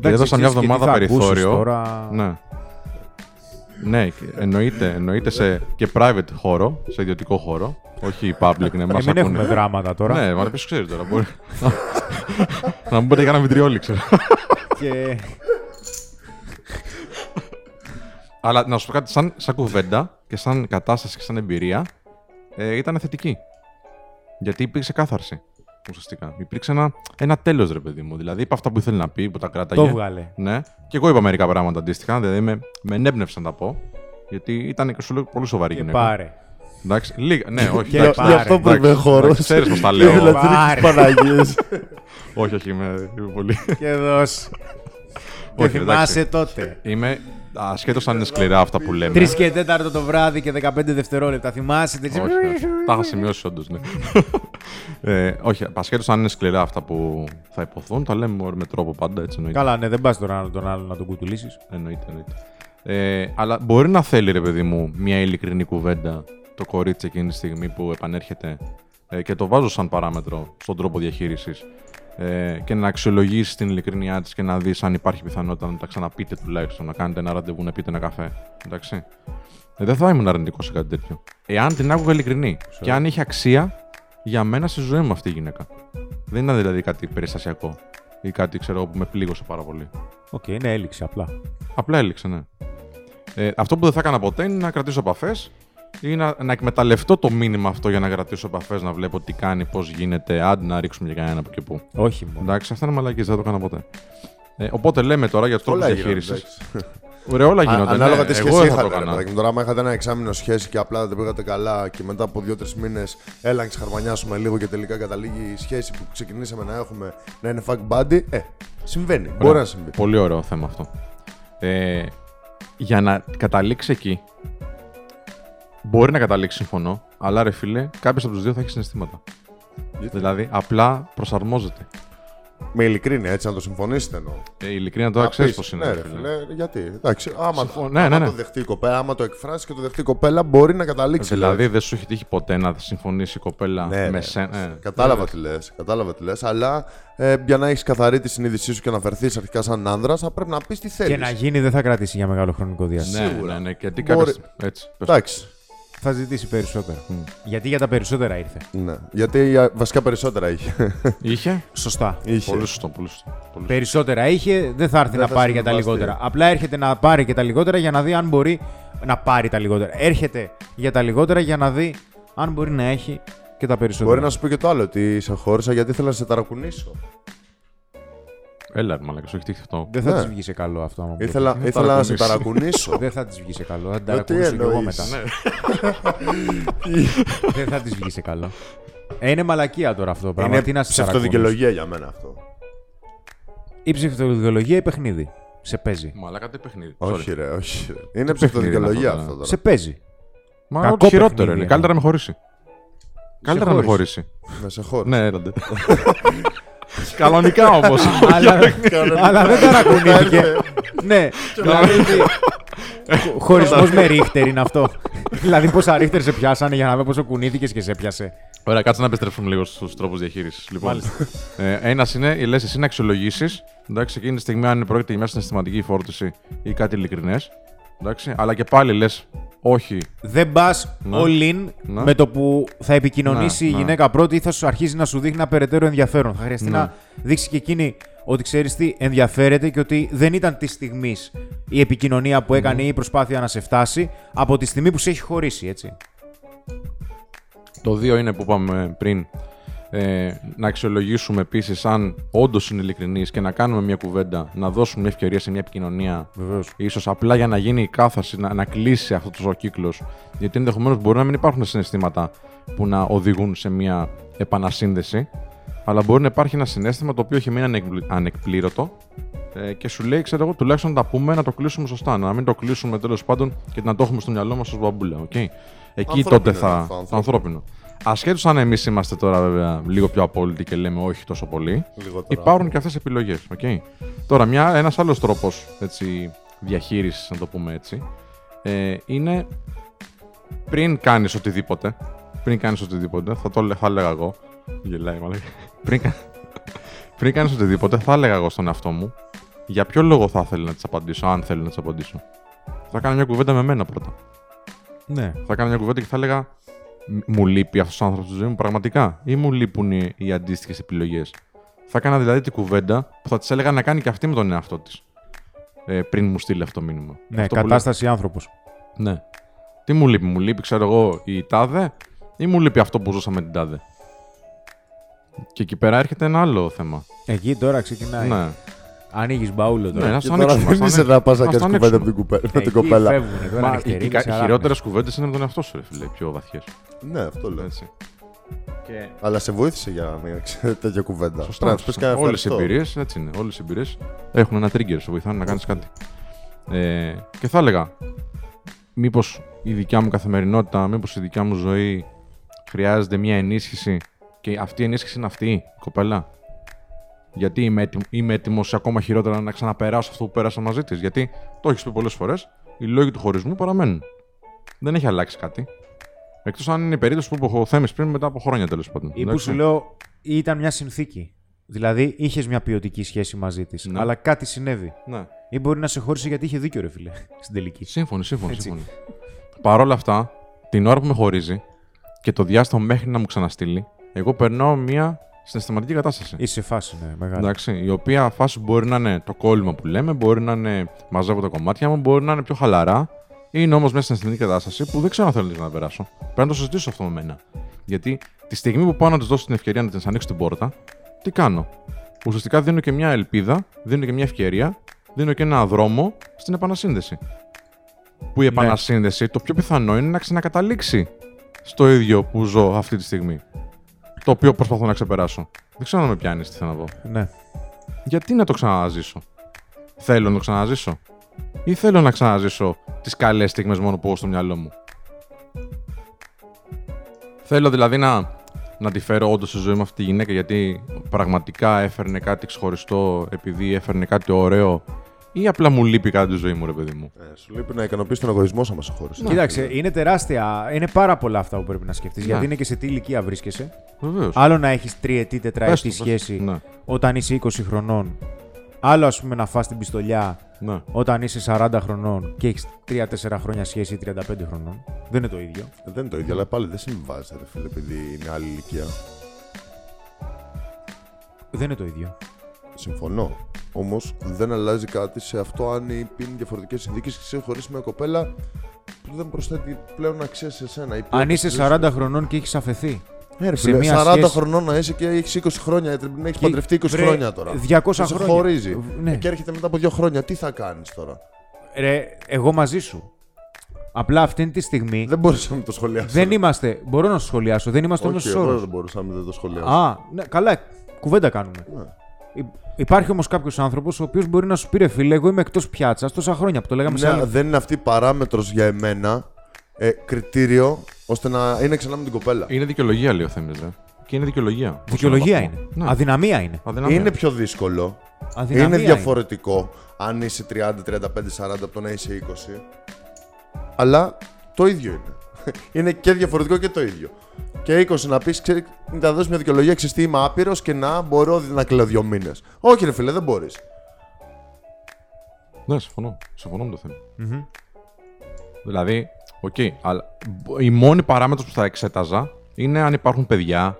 Speaker 1: Και έδωσα μια εβδομάδα περιθώριο.
Speaker 2: Τώρα...
Speaker 1: Ναι. Ναι, και εννοείται, εννοείται σε και private χώρο, σε ιδιωτικό χώρο. Όχι public, ναι,
Speaker 2: Και
Speaker 1: μας
Speaker 2: μην
Speaker 1: ακούνε.
Speaker 2: έχουμε δράματα τώρα.
Speaker 1: Ναι, μα ποιος ξέρεις τώρα. Μπορεί... να μου πείτε για ένα βιτριόλι, ξέρω.
Speaker 2: Και...
Speaker 1: Αλλά να σου πω κάτι, σαν, σαν κουβέντα και σαν κατάσταση και σαν εμπειρία, ε, ήταν θετική. Γιατί υπήρξε κάθαρση. Ουσιαστικά. Υπήρξε ένα, ένα τέλος, ρε παιδί μου. Δηλαδή, είπα αυτά που ήθελε να πει, που τα κράταγε.
Speaker 2: το βγάλε.
Speaker 1: Ναι. Και εγώ είπα μερικά πράγματα αντίστοιχα. Δηλαδή, με, με ενέπνευσε να τα πω. Γιατί ήταν και σου λέω πολύ σοβαρή
Speaker 2: Και
Speaker 1: γυναίκα.
Speaker 2: πάρε.
Speaker 1: Εντάξει, λίγα. Ναι, όχι.
Speaker 2: Και
Speaker 1: εντάξει,
Speaker 2: πάρε.
Speaker 3: Γι' αυτό
Speaker 1: εντάξει,
Speaker 3: πρέπει χώρος.
Speaker 1: εντάξει, Ξέρεις πώς τα λέω.
Speaker 2: Πάρε.
Speaker 3: Παναγίες.
Speaker 1: όχι, όχι, είμαι, είμαι πολύ.
Speaker 2: Και δώσ. Και
Speaker 1: Όχι,
Speaker 2: θυμάσαι
Speaker 1: εντάξει.
Speaker 2: τότε.
Speaker 1: Είμαι ασχέτως αν είναι σκληρά αυτά που λέμε.
Speaker 2: Τρεις και τέταρτο το βράδυ και 15 δευτερόλεπτα. Θυμάσαι. τέτοια-
Speaker 1: Όχι, όχι. Τα είχα σημειώσει όντως, ναι. ε, όχι, ασχέτως αν είναι σκληρά αυτά που θα υποθούν, τα λέμε με τρόπο πάντα, έτσι εννοείται.
Speaker 2: Καλά, ναι, δεν πας τον άλλο τον άλλο να τον κουτουλήσεις.
Speaker 1: Εννοείται, εννοείται. Ε, αλλά μπορεί να θέλει, ρε παιδί μου, μια ειλικρινή κουβέντα το κορίτσι εκείνη τη στιγμή που επανέρχεται; Ε, και το βάζω σαν παράμετρο στον τρόπο διαχείρισης ε, και να αξιολογήσεις την ειλικρινιά της και να δεις αν υπάρχει πιθανότητα να τα ξαναπείτε τουλάχιστον, να κάνετε ένα ραντεβού, να πείτε ένα καφέ. Εντάξει. Ε, δεν θα ήμουν αρνητικός σε κάτι τέτοιο. Εάν την άκουγα ειλικρινή και αν είχε αξία για μένα στη ζωή μου αυτή η γυναίκα. Δεν ήταν δηλαδή κάτι περιστασιακό ή κάτι ξέρω εγώ, που με πλήγωσε πάρα πολύ.
Speaker 2: Οκ, ναι, έληξε απλά.
Speaker 1: Απλά έληξε, ναι. Ε, αυτό που δεν θα έκανα ποτέ είναι να κρατήσω επαφές ή να, να εκμεταλλευτώ το μήνυμα αυτό για να κρατήσω επαφές, να βλέπω τι κάνει, πώς γίνεται, άντε να ρίξουμε για κανένα από και πού.
Speaker 2: Όχι μόνο.
Speaker 1: Εντάξει, αυτά είναι μαλακίες, δεν το έκανα ποτέ. Ε, οπότε λέμε τώρα για τους τρόπους
Speaker 3: Πολλά έγιναν,
Speaker 1: διαχείρισης.
Speaker 3: εντάξει.
Speaker 1: Ωραία, όλα
Speaker 3: Α-
Speaker 1: γίνονται.
Speaker 3: Ανάλογα
Speaker 1: ναι.
Speaker 3: τι
Speaker 1: Εγώ
Speaker 3: σχέση
Speaker 1: δεν θα
Speaker 3: είχατε.
Speaker 1: το
Speaker 3: ρε
Speaker 1: έκανα.
Speaker 3: παιδάκι μου. Τώρα, άμα είχατε ένα εξάμεινο σχέση και απλά δεν τα πήγατε καλά και μετά από δύο-τρεις μήνες έλα να ξεχαρμανιάσουμε λίγο και τελικά καταλήγει η σχέση που ξεκινήσαμε να έχουμε να είναι fuck buddy, ε, συμβαίνει. Μπορεί
Speaker 1: Ωραία.
Speaker 3: να συμβεί.
Speaker 1: Πολύ ωραίο θέμα αυτό. Ε, για να καταλήξει εκεί, μπορεί να καταλήξει, συμφωνώ, αλλά ρε φίλε, κάποιος από τους δύο θα έχει συναισθήματα.
Speaker 3: Γιατί;
Speaker 1: Δηλαδή, απλά προσαρμόζεται.
Speaker 3: Με ειλικρίνεια, έτσι να το συμφωνήσετε εννοώ.
Speaker 1: Ε, ειλικρινά τώρα
Speaker 3: Να
Speaker 1: ξέρεις
Speaker 3: πεις,
Speaker 1: πώς είναι.
Speaker 3: Ναι,
Speaker 1: ρε
Speaker 3: ρε
Speaker 1: φίλε.
Speaker 3: φίλε, γιατί. Εντάξει, άμα,
Speaker 1: Συμφωνώ. Ναι,
Speaker 3: άμα
Speaker 1: ναι, ναι.
Speaker 3: το δεχτεί η κοπέλα, άμα το εκφράσει και το δεχτεί η κοπέλα, μπορεί να καταλήξει.
Speaker 1: Δηλαδή, δεν σου έχει τύχει ποτέ να συμφωνήσει η κοπέλα
Speaker 3: Ναι,
Speaker 1: με
Speaker 3: ρε.
Speaker 1: σένα. Ε,
Speaker 3: Κατάλαβα τι λες, κατάλαβα τι λες, αλλά ε, για να έχεις καθαρή τη συνείδησή σου και να φερθεί αρχικά σαν άνδρας, θα πρέπει να πεις τι θέλεις.
Speaker 2: Και να γίνει δεν θα κρατήσει για μεγάλο χρονικό διάστημα.
Speaker 1: Ναι,
Speaker 3: Σίγουρα.
Speaker 1: ναι, ναι. Και τι
Speaker 3: Μπορεί-
Speaker 1: κάνεις- Έτσι. πες.
Speaker 3: Εντάξει.
Speaker 2: Θα ζητήσει περισσότερα. Γιατί για τα περισσότερα ήρθε.
Speaker 3: Ναι. Γιατί α, βασικά περισσότερα είχε.
Speaker 1: Είχε;
Speaker 2: Σωστά.
Speaker 3: είχε.
Speaker 1: Πολύ σωστό, πολύ σωστό. Πολύ σωστό.
Speaker 2: Περισσότερα είχε, δεν θα έρθει
Speaker 3: Δεν
Speaker 2: να
Speaker 3: θα
Speaker 2: πάρει για τα
Speaker 3: συμβιβαστεί.
Speaker 2: λιγότερα. Απλά έρχεται να πάρει και τα λιγότερα για να δει αν μπορεί να πάρει τα λιγότερα. Έρχεται για τα λιγότερα για να δει αν μπορεί να έχει και τα περισσότερα.
Speaker 3: Μπορεί να σου πει και το άλλο, ότι σε χώρισα γιατί ήθελα να σε ταρακουνήσω.
Speaker 1: Έλα, ρε μαλάκα, σου έχει τύχει αυτό.
Speaker 2: Δεν θα
Speaker 3: Ναι.
Speaker 2: της βγει σε καλό αυτό. άμα
Speaker 3: Ήθελα,
Speaker 1: να
Speaker 3: ήθελα να σε
Speaker 1: ταρακουνήσω.
Speaker 3: ταρακουνήσω.
Speaker 2: Δεν θα της βγει σε καλό. Θα την
Speaker 3: Ε, τι
Speaker 2: ταρακουνήσω κι εγώ
Speaker 3: εννοείς;
Speaker 2: μετά.
Speaker 1: Ναι.
Speaker 2: Δεν θα της βγει σε καλό. Ε, είναι μαλακία τώρα αυτό το πράγμα. Τι
Speaker 3: Είναι
Speaker 2: να σε ταρακουνήσει.
Speaker 3: ψευτοδικαιολογία για μένα αυτό.
Speaker 2: Η ψευτοδικαιολογία ή παιχνίδι. Σε παίζει.
Speaker 1: Μαλάκα τι παιχνίδι.
Speaker 3: Όχι,
Speaker 1: Sorry.
Speaker 3: ρε, όχι. Ρε. Είναι
Speaker 1: παιχνίδι είναι
Speaker 3: ψευτοδικαιολογία
Speaker 1: αυτό
Speaker 3: αυτό
Speaker 1: τώρα;
Speaker 3: τώρα.
Speaker 2: Σε παίζει.
Speaker 1: Μα
Speaker 2: Κακό
Speaker 1: ό,τι χειρότερο
Speaker 2: παιχνίδι
Speaker 1: είναι.
Speaker 2: είναι.
Speaker 1: Καλύτερα να με χωρίσει. Καλύτερα να με
Speaker 2: χώρισε.
Speaker 1: χωρίσει.
Speaker 3: Να σε χώρισα.
Speaker 1: Ναι, έλατε. Κανονικά όμως.
Speaker 2: αλλά, αλλά δεν ταρακουνήθηκε. ναι, δηλαδή. Χωρισμός με ρίχτερ είναι αυτό. δηλαδή, πόσα ρίχτερ σε πιάσανε για να δω πόσο κουνήθηκες και σε πιάσε.
Speaker 1: Ωραία, κάτσε να επιστρέψουμε λίγο στους τρόπους διαχείρισης. Λοιπόν, ε, ένας είναι, λες εσύ να αξιολογήσεις. Εντάξει, εκείνη τη στιγμή αν πρόκειται για μια συναισθηματική φόρτιση ή κάτι ειλικρινές. Εντάξει, αλλά και πάλι λες, όχι.
Speaker 2: Δεν πας
Speaker 1: Ναι.
Speaker 2: all in
Speaker 1: Ναι.
Speaker 2: με το που θα επικοινωνήσει
Speaker 1: Ναι,
Speaker 2: η
Speaker 1: ναι.
Speaker 2: γυναίκα πρώτη ή θα σου αρχίζει να σου δείχνει ένα περαιτέρω ενδιαφέρον. Θα χρειαστεί
Speaker 1: Ναι.
Speaker 2: να δείξει και εκείνη ότι ξέρεις τι ενδιαφέρεται και ότι δεν ήταν της στιγμής η επικοινωνία που έκανε ή η προσπάθεια να σε φτάσει από τη στιγμή που σε έχει χωρίσει, έτσι.
Speaker 1: Το δύο είναι που είπαμε πριν. Ε, να αξιολογήσουμε επίσης αν όντως είναι ειλικρινή και να κάνουμε μια κουβέντα, να δώσουμε μια ευκαιρία σε μια επικοινωνία.
Speaker 2: Βεβαίως.
Speaker 1: ίσως απλά για να γίνει η κάθαρση, να, να κλείσει αυτός ο κύκλος. Γιατί ενδεχομένως μπορεί να μην υπάρχουν συναισθήματα που να οδηγούν σε μια επανασύνδεση, αλλά μπορεί να υπάρχει ένα συνέστημα το οποίο έχει μείνει ανεκπλη- ανεκπλήρωτο ε, και σου λέει, ξέρω εγώ, τουλάχιστον να τα πούμε, να το κλείσουμε σωστά. Να μην το κλείσουμε τέλος πάντων και να το έχουμε στο μυαλό μας ως μπαμπούλα. Okay? Εκεί
Speaker 3: Ανθρώπινο
Speaker 1: τότε
Speaker 3: είναι
Speaker 1: θα.
Speaker 3: αυτό,
Speaker 1: Το
Speaker 3: ανθρώπινο.
Speaker 1: Ανθρώπινο. Ασχέτως αν εμείς είμαστε τώρα βέβαια λίγο πιο απόλυτοι και λέμε όχι τόσο πολύ,
Speaker 3: Λιγότερο.
Speaker 1: υπάρχουν και αυτές οι επιλογές. Okay? Τώρα, μια, ένας άλλος τρόπος έτσι, διαχείρισης, να το πούμε έτσι, ε, είναι πριν κάνεις οτιδήποτε, πριν κάνεις οτιδήποτε, θα το λέ- θα έλεγα εγώ, γελάει μάλλον, πριν, κα- πριν κάνεις οτιδήποτε, θα έλεγα εγώ στον εαυτό μου, για ποιο λόγο θα ήθελα να της απαντήσω, αν θέλω να της απαντήσω. Θα κάνω μια κουβέντα με μένα πρώτα.
Speaker 2: Ναι.
Speaker 1: Θα κάνω μια κουβέντα και θα έλεγα, «Μ- μου λείπει αυτός ο άνθρωπος στη ζωή μου πραγματικά, ή μου λείπουν οι, οι αντίστοιχες επιλογές. Θα έκανα δηλαδή την κουβέντα που θα της έλεγα να κάνει και αυτή με τον εαυτό της. Ε, πριν μου στείλει αυτό το μήνυμα.
Speaker 2: Ναι,
Speaker 1: Αυτό που
Speaker 2: κατάσταση άνθρωπος.
Speaker 1: λέει- Ναι. Τι μου λείπει, μου λείπει, ξέρω εγώ, η τάδε, ή μου λείπει αυτό που ζούσα με την τάδε. Και εκεί πέρα έρχεται ένα άλλο θέμα.
Speaker 2: Εκεί τώρα ξεκινάει.
Speaker 1: Ναι,
Speaker 2: Ανοίγεις μπαούλο
Speaker 1: ναι,
Speaker 2: τώρα.
Speaker 1: να
Speaker 3: Και
Speaker 1: στο
Speaker 3: τώρα
Speaker 1: ανοίξουμε.
Speaker 3: δεν
Speaker 1: ας το
Speaker 3: είσαι να πας να
Speaker 1: Ας το
Speaker 3: κάνει κουβέντα με
Speaker 1: ανοίξουμε.
Speaker 3: την κουπέ- με την
Speaker 2: Εκεί
Speaker 3: κοπέλα.
Speaker 2: φεύγουνε τώρα
Speaker 1: Μα
Speaker 2: νυχτερίνες,
Speaker 1: οι, κα- οι
Speaker 2: αράχνες.
Speaker 1: χειρότερες κουβέντες είναι με τον εαυτό σου, ρε φίλε, οι πιο βαθιές.
Speaker 3: Ναι, αυτό λέω.
Speaker 1: Έτσι. Και
Speaker 3: Αλλά σε βοήθησε για μια ξέρετε, τέτοια κουβέντα.
Speaker 1: Σωστά.
Speaker 3: Πρέπει να της πεις κανένα
Speaker 1: Όλες οι
Speaker 3: ευχαριστώ.
Speaker 1: εμπειρίες έτσι είναι. Όλες οι εμπειρίες έχουν ένα trigger, σε βοηθάνε να κάνεις κάτι. Ε, και θα έλεγα, μήπως η δικιά μου καθημερινότητα, μήπως η δικιά μου ζωή χρειάζεται μια ενίσχυση και αυτή η ενίσχυση είναι αυτή, η κοπέλα. Γιατί είμαι έτοιμο, είμαι έτοιμος ακόμα χειρότερα να ξαναπεράσω αυτό που πέρασα μαζί της. Γιατί το έχεις πει πολλές φορές, οι λόγοι του χωρισμού παραμένουν. Δεν έχει αλλάξει κάτι. Εκτός αν είναι η περίπτωση που είπε ο Θέμης πριν μετά από χρόνια τέλος πάντων.
Speaker 2: Ή που
Speaker 1: Εντάξει.
Speaker 2: σου λέω ήταν μια συνθήκη. Δηλαδή είχες μια ποιοτική σχέση μαζί της,
Speaker 1: Ναι.
Speaker 2: αλλά κάτι συνέβη.
Speaker 1: Ναι.
Speaker 2: Ή μπορεί να σε χώρισε γιατί είχε δίκιο, ρε φίλε, στην τελική.
Speaker 1: Σύμφωνοι, σύμφωνοι.
Speaker 2: Έτσι.
Speaker 1: σύμφωνοι. Παρ' όλα αυτά, την ώρα που με χωρίζει και το διάστημα μέχρι να μου ξαναστείλει, εγώ περνάω μια συναισθηματική κατάσταση.
Speaker 2: Είσαι σε φάση, ναι, μεγάλη.
Speaker 1: Εντάξει, η οποία φάση μπορεί να είναι το κόλλημα που λέμε, μπορεί να είναι μαζεύω τα κομμάτια μου, μπορεί να είναι πιο χαλαρά. Είναι όμως μια συναισθηματική κατάσταση που δεν ξέρω αν θέλω να περάσω. Πρέπει να το συζητήσω αυτό με μένα. Γιατί τη στιγμή που πάω να της δώσω την ευκαιρία να τη ανοίξω την πόρτα, τι κάνω; Ουσιαστικά δίνω και μια ελπίδα, δίνω και μια ευκαιρία δίνω και ένα δρόμο στην επανασύνδεση. Που η επανασύνδεση το πιο πιθανό είναι να ξανακαταλήξει στο ίδιο που ζω αυτή τη στιγμή. Το οποίο προσπαθώ να ξεπεράσω. Δεν ξέρω αν με πιάνεις τι θέλω να πω.
Speaker 2: Ναι.
Speaker 1: Γιατί να το ξαναζήσω; Θέλω να το ξαναζήσω; Ή θέλω να ξαναζήσω τις καλές στιγμές μόνο που έχω στο μυαλό μου; Θέλω δηλαδή να, να τη φέρω όντως στη ζωή μου αυτή τη γυναίκα γιατί πραγματικά έφερνε κάτι ξεχωριστό επειδή έφερνε κάτι ωραίο ή απλά μου λείπει κάτι τη ζωή μου, ρε παιδί μου.
Speaker 3: Ε, σου λείπει να ικανοποιήσεις τον εγωισμό σου άμα σε χώρισε.
Speaker 2: Κοίταξε, είναι τεράστια. Είναι πάρα πολλά αυτά που πρέπει να σκεφτείς.
Speaker 1: Ναι.
Speaker 2: Γιατί είναι και σε τι ηλικία βρίσκεσαι.
Speaker 1: Βεβαίως.
Speaker 2: Άλλο να έχεις τριετή, τετραετή
Speaker 1: Πες το, πες το.
Speaker 2: σχέση
Speaker 1: Ναι.
Speaker 2: όταν είσαι 20 χρονών. Άλλο, ας πούμε, να φας την πιστολιά
Speaker 1: Ναι.
Speaker 2: όταν είσαι 40 χρονών και έχεις 3-4 χρόνια σχέση ή 35 χρονών. Δεν είναι το ίδιο.
Speaker 3: Ε, Δεν είναι το ίδιο, αλλά πάλι δεν συμβιβάζεται, ρε φίλε, επειδή είναι άλλη ηλικία.
Speaker 2: Δεν είναι το ίδιο.
Speaker 3: Συμφωνώ. Όμως δεν αλλάζει κάτι σε αυτό αν είναι διαφορετικές συνθήκες και σε χωρίσει μια κοπέλα που δεν προσθέτει πλέον αξία σε εσένα. ή πλέον
Speaker 2: Αν είσαι
Speaker 3: στη ζωή σου.
Speaker 2: 40 χρονών και έχεις αφαιθεί.
Speaker 3: Ε, ρε
Speaker 2: σε
Speaker 3: φίλε,
Speaker 2: μια
Speaker 3: 40
Speaker 2: σχέση-
Speaker 3: χρονών να είσαι και έχεις 20 χρόνια, γιατί την έχει
Speaker 2: Και-
Speaker 3: παντρευτεί 20
Speaker 2: βρε,
Speaker 3: χρόνια τώρα.
Speaker 2: 200
Speaker 3: Και σε
Speaker 2: χρόνια.
Speaker 3: χωρίζει.
Speaker 2: Ναι.
Speaker 3: Και έρχεται μετά από δύο χρόνια, τι θα κάνεις τώρα;
Speaker 2: Ρε, εγώ μαζί σου. Απλά αυτή τη στιγμή
Speaker 3: Δεν μπορούσα να το σχολιάσω.
Speaker 2: δεν είμαστε. Μπορώ να σου σχολιάσω. Δεν είμαστε όμω
Speaker 3: Όχι,
Speaker 2: στου
Speaker 3: εγώ
Speaker 2: όρου.
Speaker 3: δεν μπορούσα να μην το σχολιάσω.
Speaker 2: Α, ναι, καλά. Κουβέντα κάνουμε.
Speaker 3: Ναι.
Speaker 2: Υ- Υπάρχει όμως κάποιος άνθρωπος ο οποίος μπορεί να σου πει ρε φίλε, εγώ είμαι εκτός πιάτσας τόσα χρόνια που το λέγαμε σε
Speaker 3: Ναι,
Speaker 2: άλλη.
Speaker 3: δεν είναι αυτή παράμετρος για εμένα ε, κριτήριο ώστε να είναι ξανά με την κοπέλα.
Speaker 1: Είναι δικαιολογία, λέει ο Θέμης, ρε. Και είναι δικαιολογία.
Speaker 2: Δικαιολογία
Speaker 1: Όσο
Speaker 2: είναι.
Speaker 1: Ναι.
Speaker 2: Αδυναμία είναι.
Speaker 1: Αδυναμία.
Speaker 3: Είναι πιο δύσκολο.
Speaker 2: Αδυναμία
Speaker 3: είναι
Speaker 2: είναι.
Speaker 3: διαφορετικό αν είσαι 30, 35, 40 από το να είσαι 20. Αλλά το ίδιο είναι. είναι και διαφορετικό και το ίδιο. Και 20 να πεις, ξέρει, να δώσεις μια δικαιολογία, ξέρεις τι είμαι άπειρος και να μπορώ να κλαίω δύο μήνες. Όχι, ρε φίλε, δεν μπορείς.
Speaker 1: Ναι, συμφωνώ. Συμφωνώ με το θέμα.
Speaker 2: Μμμ.
Speaker 1: Δηλαδή, οκ, αλλά η μόνη παράμετρος που θα εξέταζα είναι αν υπάρχουν παιδιά,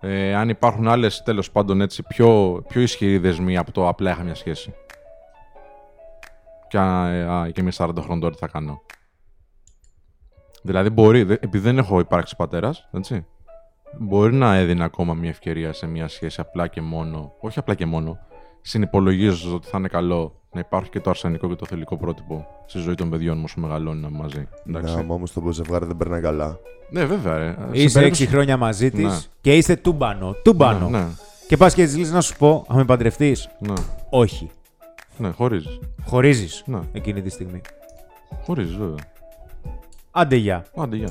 Speaker 1: ε, αν υπάρχουν άλλες τέλος πάντων έτσι πιο, πιο ισχυροί δεσμοί από το απλά είχα μια σχέση. Και, α, ε, α, και με 40 χρόνων τώρα τι θα κάνω. Δηλαδή μπορεί, δε- επειδή δεν έχω υπάρξει πατέρας, έτσι, μπορεί να έδινε ακόμα μια ευκαιρία σε μια σχέση απλά και μόνο, όχι απλά και μόνο, συνυπολογίζοντας ότι θα είναι καλό να υπάρχει και το αρσενικό και το θελικό πρότυπο στη ζωή των παιδιών μου όσο μεγαλώνουν μαζί. Εντάξει.
Speaker 3: Ναι, άμα όμως το ζευγάρι δεν περνάει καλά.
Speaker 1: Ναι, βέβαια. ρε. Σε
Speaker 2: Είσαι 6
Speaker 1: περίπτωση-
Speaker 2: χρόνια μαζί της
Speaker 1: Ναι.
Speaker 2: και είστε τούμπανο. Τούμπανο.
Speaker 1: Ναι, ναι,
Speaker 2: Και πας και τη λες να σου πω, αν με παντρευτείς.
Speaker 1: ναι,
Speaker 2: Όχι.
Speaker 1: ναι, χωρίζεις.
Speaker 2: Χωρίζεις
Speaker 1: Ναι.
Speaker 2: εκείνη τη στιγμή.
Speaker 1: Χωρίζεις, βέβαια.
Speaker 2: Άντε γεια.
Speaker 1: Άντε, γεια.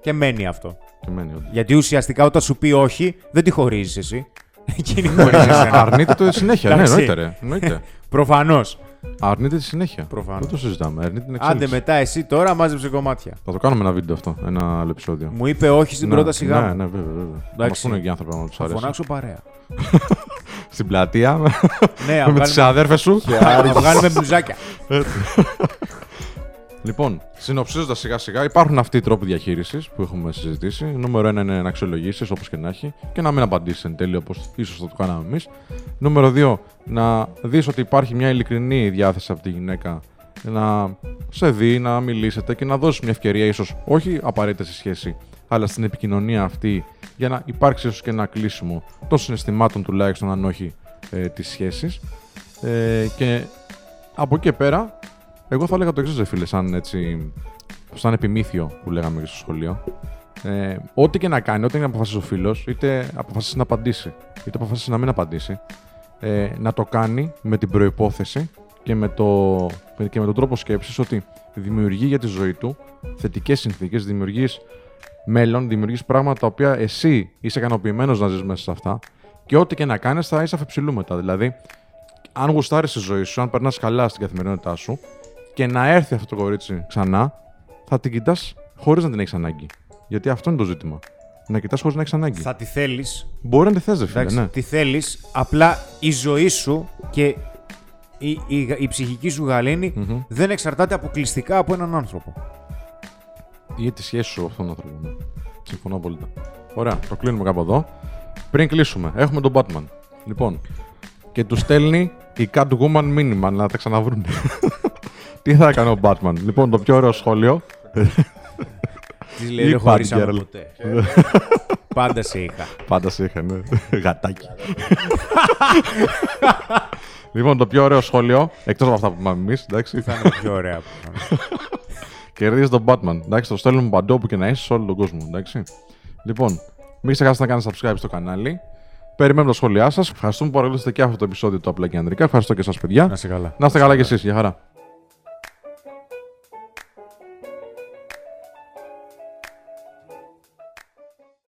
Speaker 2: Και μένει αυτό.
Speaker 1: Και μένει όντως.
Speaker 2: Γιατί ουσιαστικά όταν σου πει όχι, δεν τη χωρίζεις εσύ. Εκείνη χωρίζεις εσένα.
Speaker 1: Αρνείται το συνέχεια. ναι,
Speaker 2: Εντάξει.
Speaker 1: εννοείται, ρε. Εννοείται.
Speaker 2: Προφανώς.
Speaker 1: Αρνείται τη συνέχεια.
Speaker 2: Προφανώς.
Speaker 1: Δεν το συζητάμε. Αρνείται την
Speaker 2: Άντε
Speaker 1: εξέλιξη.
Speaker 2: μετά εσύ τώρα μάζεψε κομμάτια.
Speaker 1: Θα το κάνουμε ένα βίντεο αυτό. Ένα άλλο επεισόδιο.
Speaker 2: Μου είπε όχι στην
Speaker 1: Ναι,
Speaker 2: πρόταση
Speaker 1: Ναι,
Speaker 2: γάμου.
Speaker 1: ναι, βέβαια. βέβαια. Να
Speaker 2: Εντάξει.
Speaker 1: μας πούνε και οι άνθρωποι να τους
Speaker 2: Θα
Speaker 1: αρέσει.
Speaker 2: φωνάξω παρέα.
Speaker 1: Στην πλατεία
Speaker 2: ναι,
Speaker 1: με τις
Speaker 2: βγάλουμε,
Speaker 1: αδέρφες σου.
Speaker 2: θα βγάλουμε μπλουζάκια.
Speaker 1: Λοιπόν, συνοψίζοντας σιγά σιγά, υπάρχουν αυτοί οι τρόποι διαχείρισης που έχουμε συζητήσει. Νούμερο ένα είναι να αξιολογήσεις όπως και να έχει και να μην απαντήσεις εν τέλει όπως ίσως θα το κάναμε εμείς. Νούμερο δύο, να δεις ότι υπάρχει μια ειλικρινή διάθεση από τη γυναίκα να σε δει, να μιλήσετε και να δώσεις μια ευκαιρία, ίσως όχι απαραίτητα στη σχέση, αλλά στην επικοινωνία αυτή για να υπάρξει ίσως και ένα κλείσιμο των συναισθημάτων τουλάχιστον, αν όχι ε, της σχέσης. Ε, και από εκεί και πέρα, εγώ θα έλεγα το εξής, φίλε, σαν έτσι. σαν επιμήθειο που λέγαμε και στο σχολείο. Ε, ό,τι και να κάνει, ό,τι και να αποφασίσει ο φίλος, είτε αποφασίσει να απαντήσει, είτε αποφασίσει να μην απαντήσει, ε, να το κάνει με την προπόθεση και με, το, και με τον τρόπο σκέψης ότι δημιουργεί για τη ζωή του θετικές συνθήκες, δημιουργείς μέλλον, δημιουργείς πράγματα τα οποία εσύ είσαι ικανοποιημένος να ζεις μέσα σε αυτά και ό,τι και να κάνεις θα είσαι αφεψηλού μετά. Δηλαδή, αν γουστάρεις τη ζωή σου, αν περνάς καλά στην καθημερινότητά σου και να έρθει αυτό το κορίτσι ξανά, θα την κοιτάς χωρίς να την έχεις ανάγκη. Γιατί αυτό είναι το ζήτημα. Να κοιτάς χωρίς να έχεις ανάγκη.
Speaker 2: θα τη θέλεις.
Speaker 1: Μπορεί να τη θες, δε φίλε,
Speaker 2: Εντάξει,
Speaker 1: ναι.
Speaker 2: τη θέλεις. Απλά η ζωή σου και η, η, η ψυχική σου γαλήνη
Speaker 1: Μμμ.
Speaker 2: δεν εξαρτάται αποκλειστικά από έναν άνθρωπο.
Speaker 1: Ή τη σχέση σου με αυτόν τον άνθρωπο. Ναι. Συμφωνώ απόλυτα. Ωραία, το κλείνουμε κάπου εδώ. Πριν κλείσουμε, έχουμε τον Batman. Λοιπόν, και του στέλνει η Catwoman μήνυμα να τα ξαναβρούν. Τι θα έκανε ο Batman; Λοιπόν, το πιο ωραίο σχόλιο.
Speaker 2: Τη λέει
Speaker 1: Ή
Speaker 2: δεν χωρίσαμε
Speaker 1: Batgirl.
Speaker 2: ποτέ. Πάντα σε είχα.
Speaker 1: Πάντα σε είχα, ναι. Γατάκι. λοιπόν, το πιο ωραίο σχόλιο, εκτός από αυτά που είπαμε εμείς, εντάξει,
Speaker 2: Θα είναι πιο ωραία. που θα είναι.
Speaker 1: κερδίζει τον Batman. Εντάξει, το στέλνουμε παντού όπου και να είσαι σε όλο τον κόσμο. Εντάξει. Λοιπόν, μην ξεχάσετε να κάνετε subscribe στο κανάλι. Περιμένουμε τα σχόλιά σας. Ευχαριστούμε που παρακολουθήσατε και αυτό το επεισόδιο του Απλά και Ανδρικά. Ευχαριστώ και εσά, παιδιά.
Speaker 2: Να σε καλά.
Speaker 1: Να είστε καλά κι εσείς. Γεια χαρά.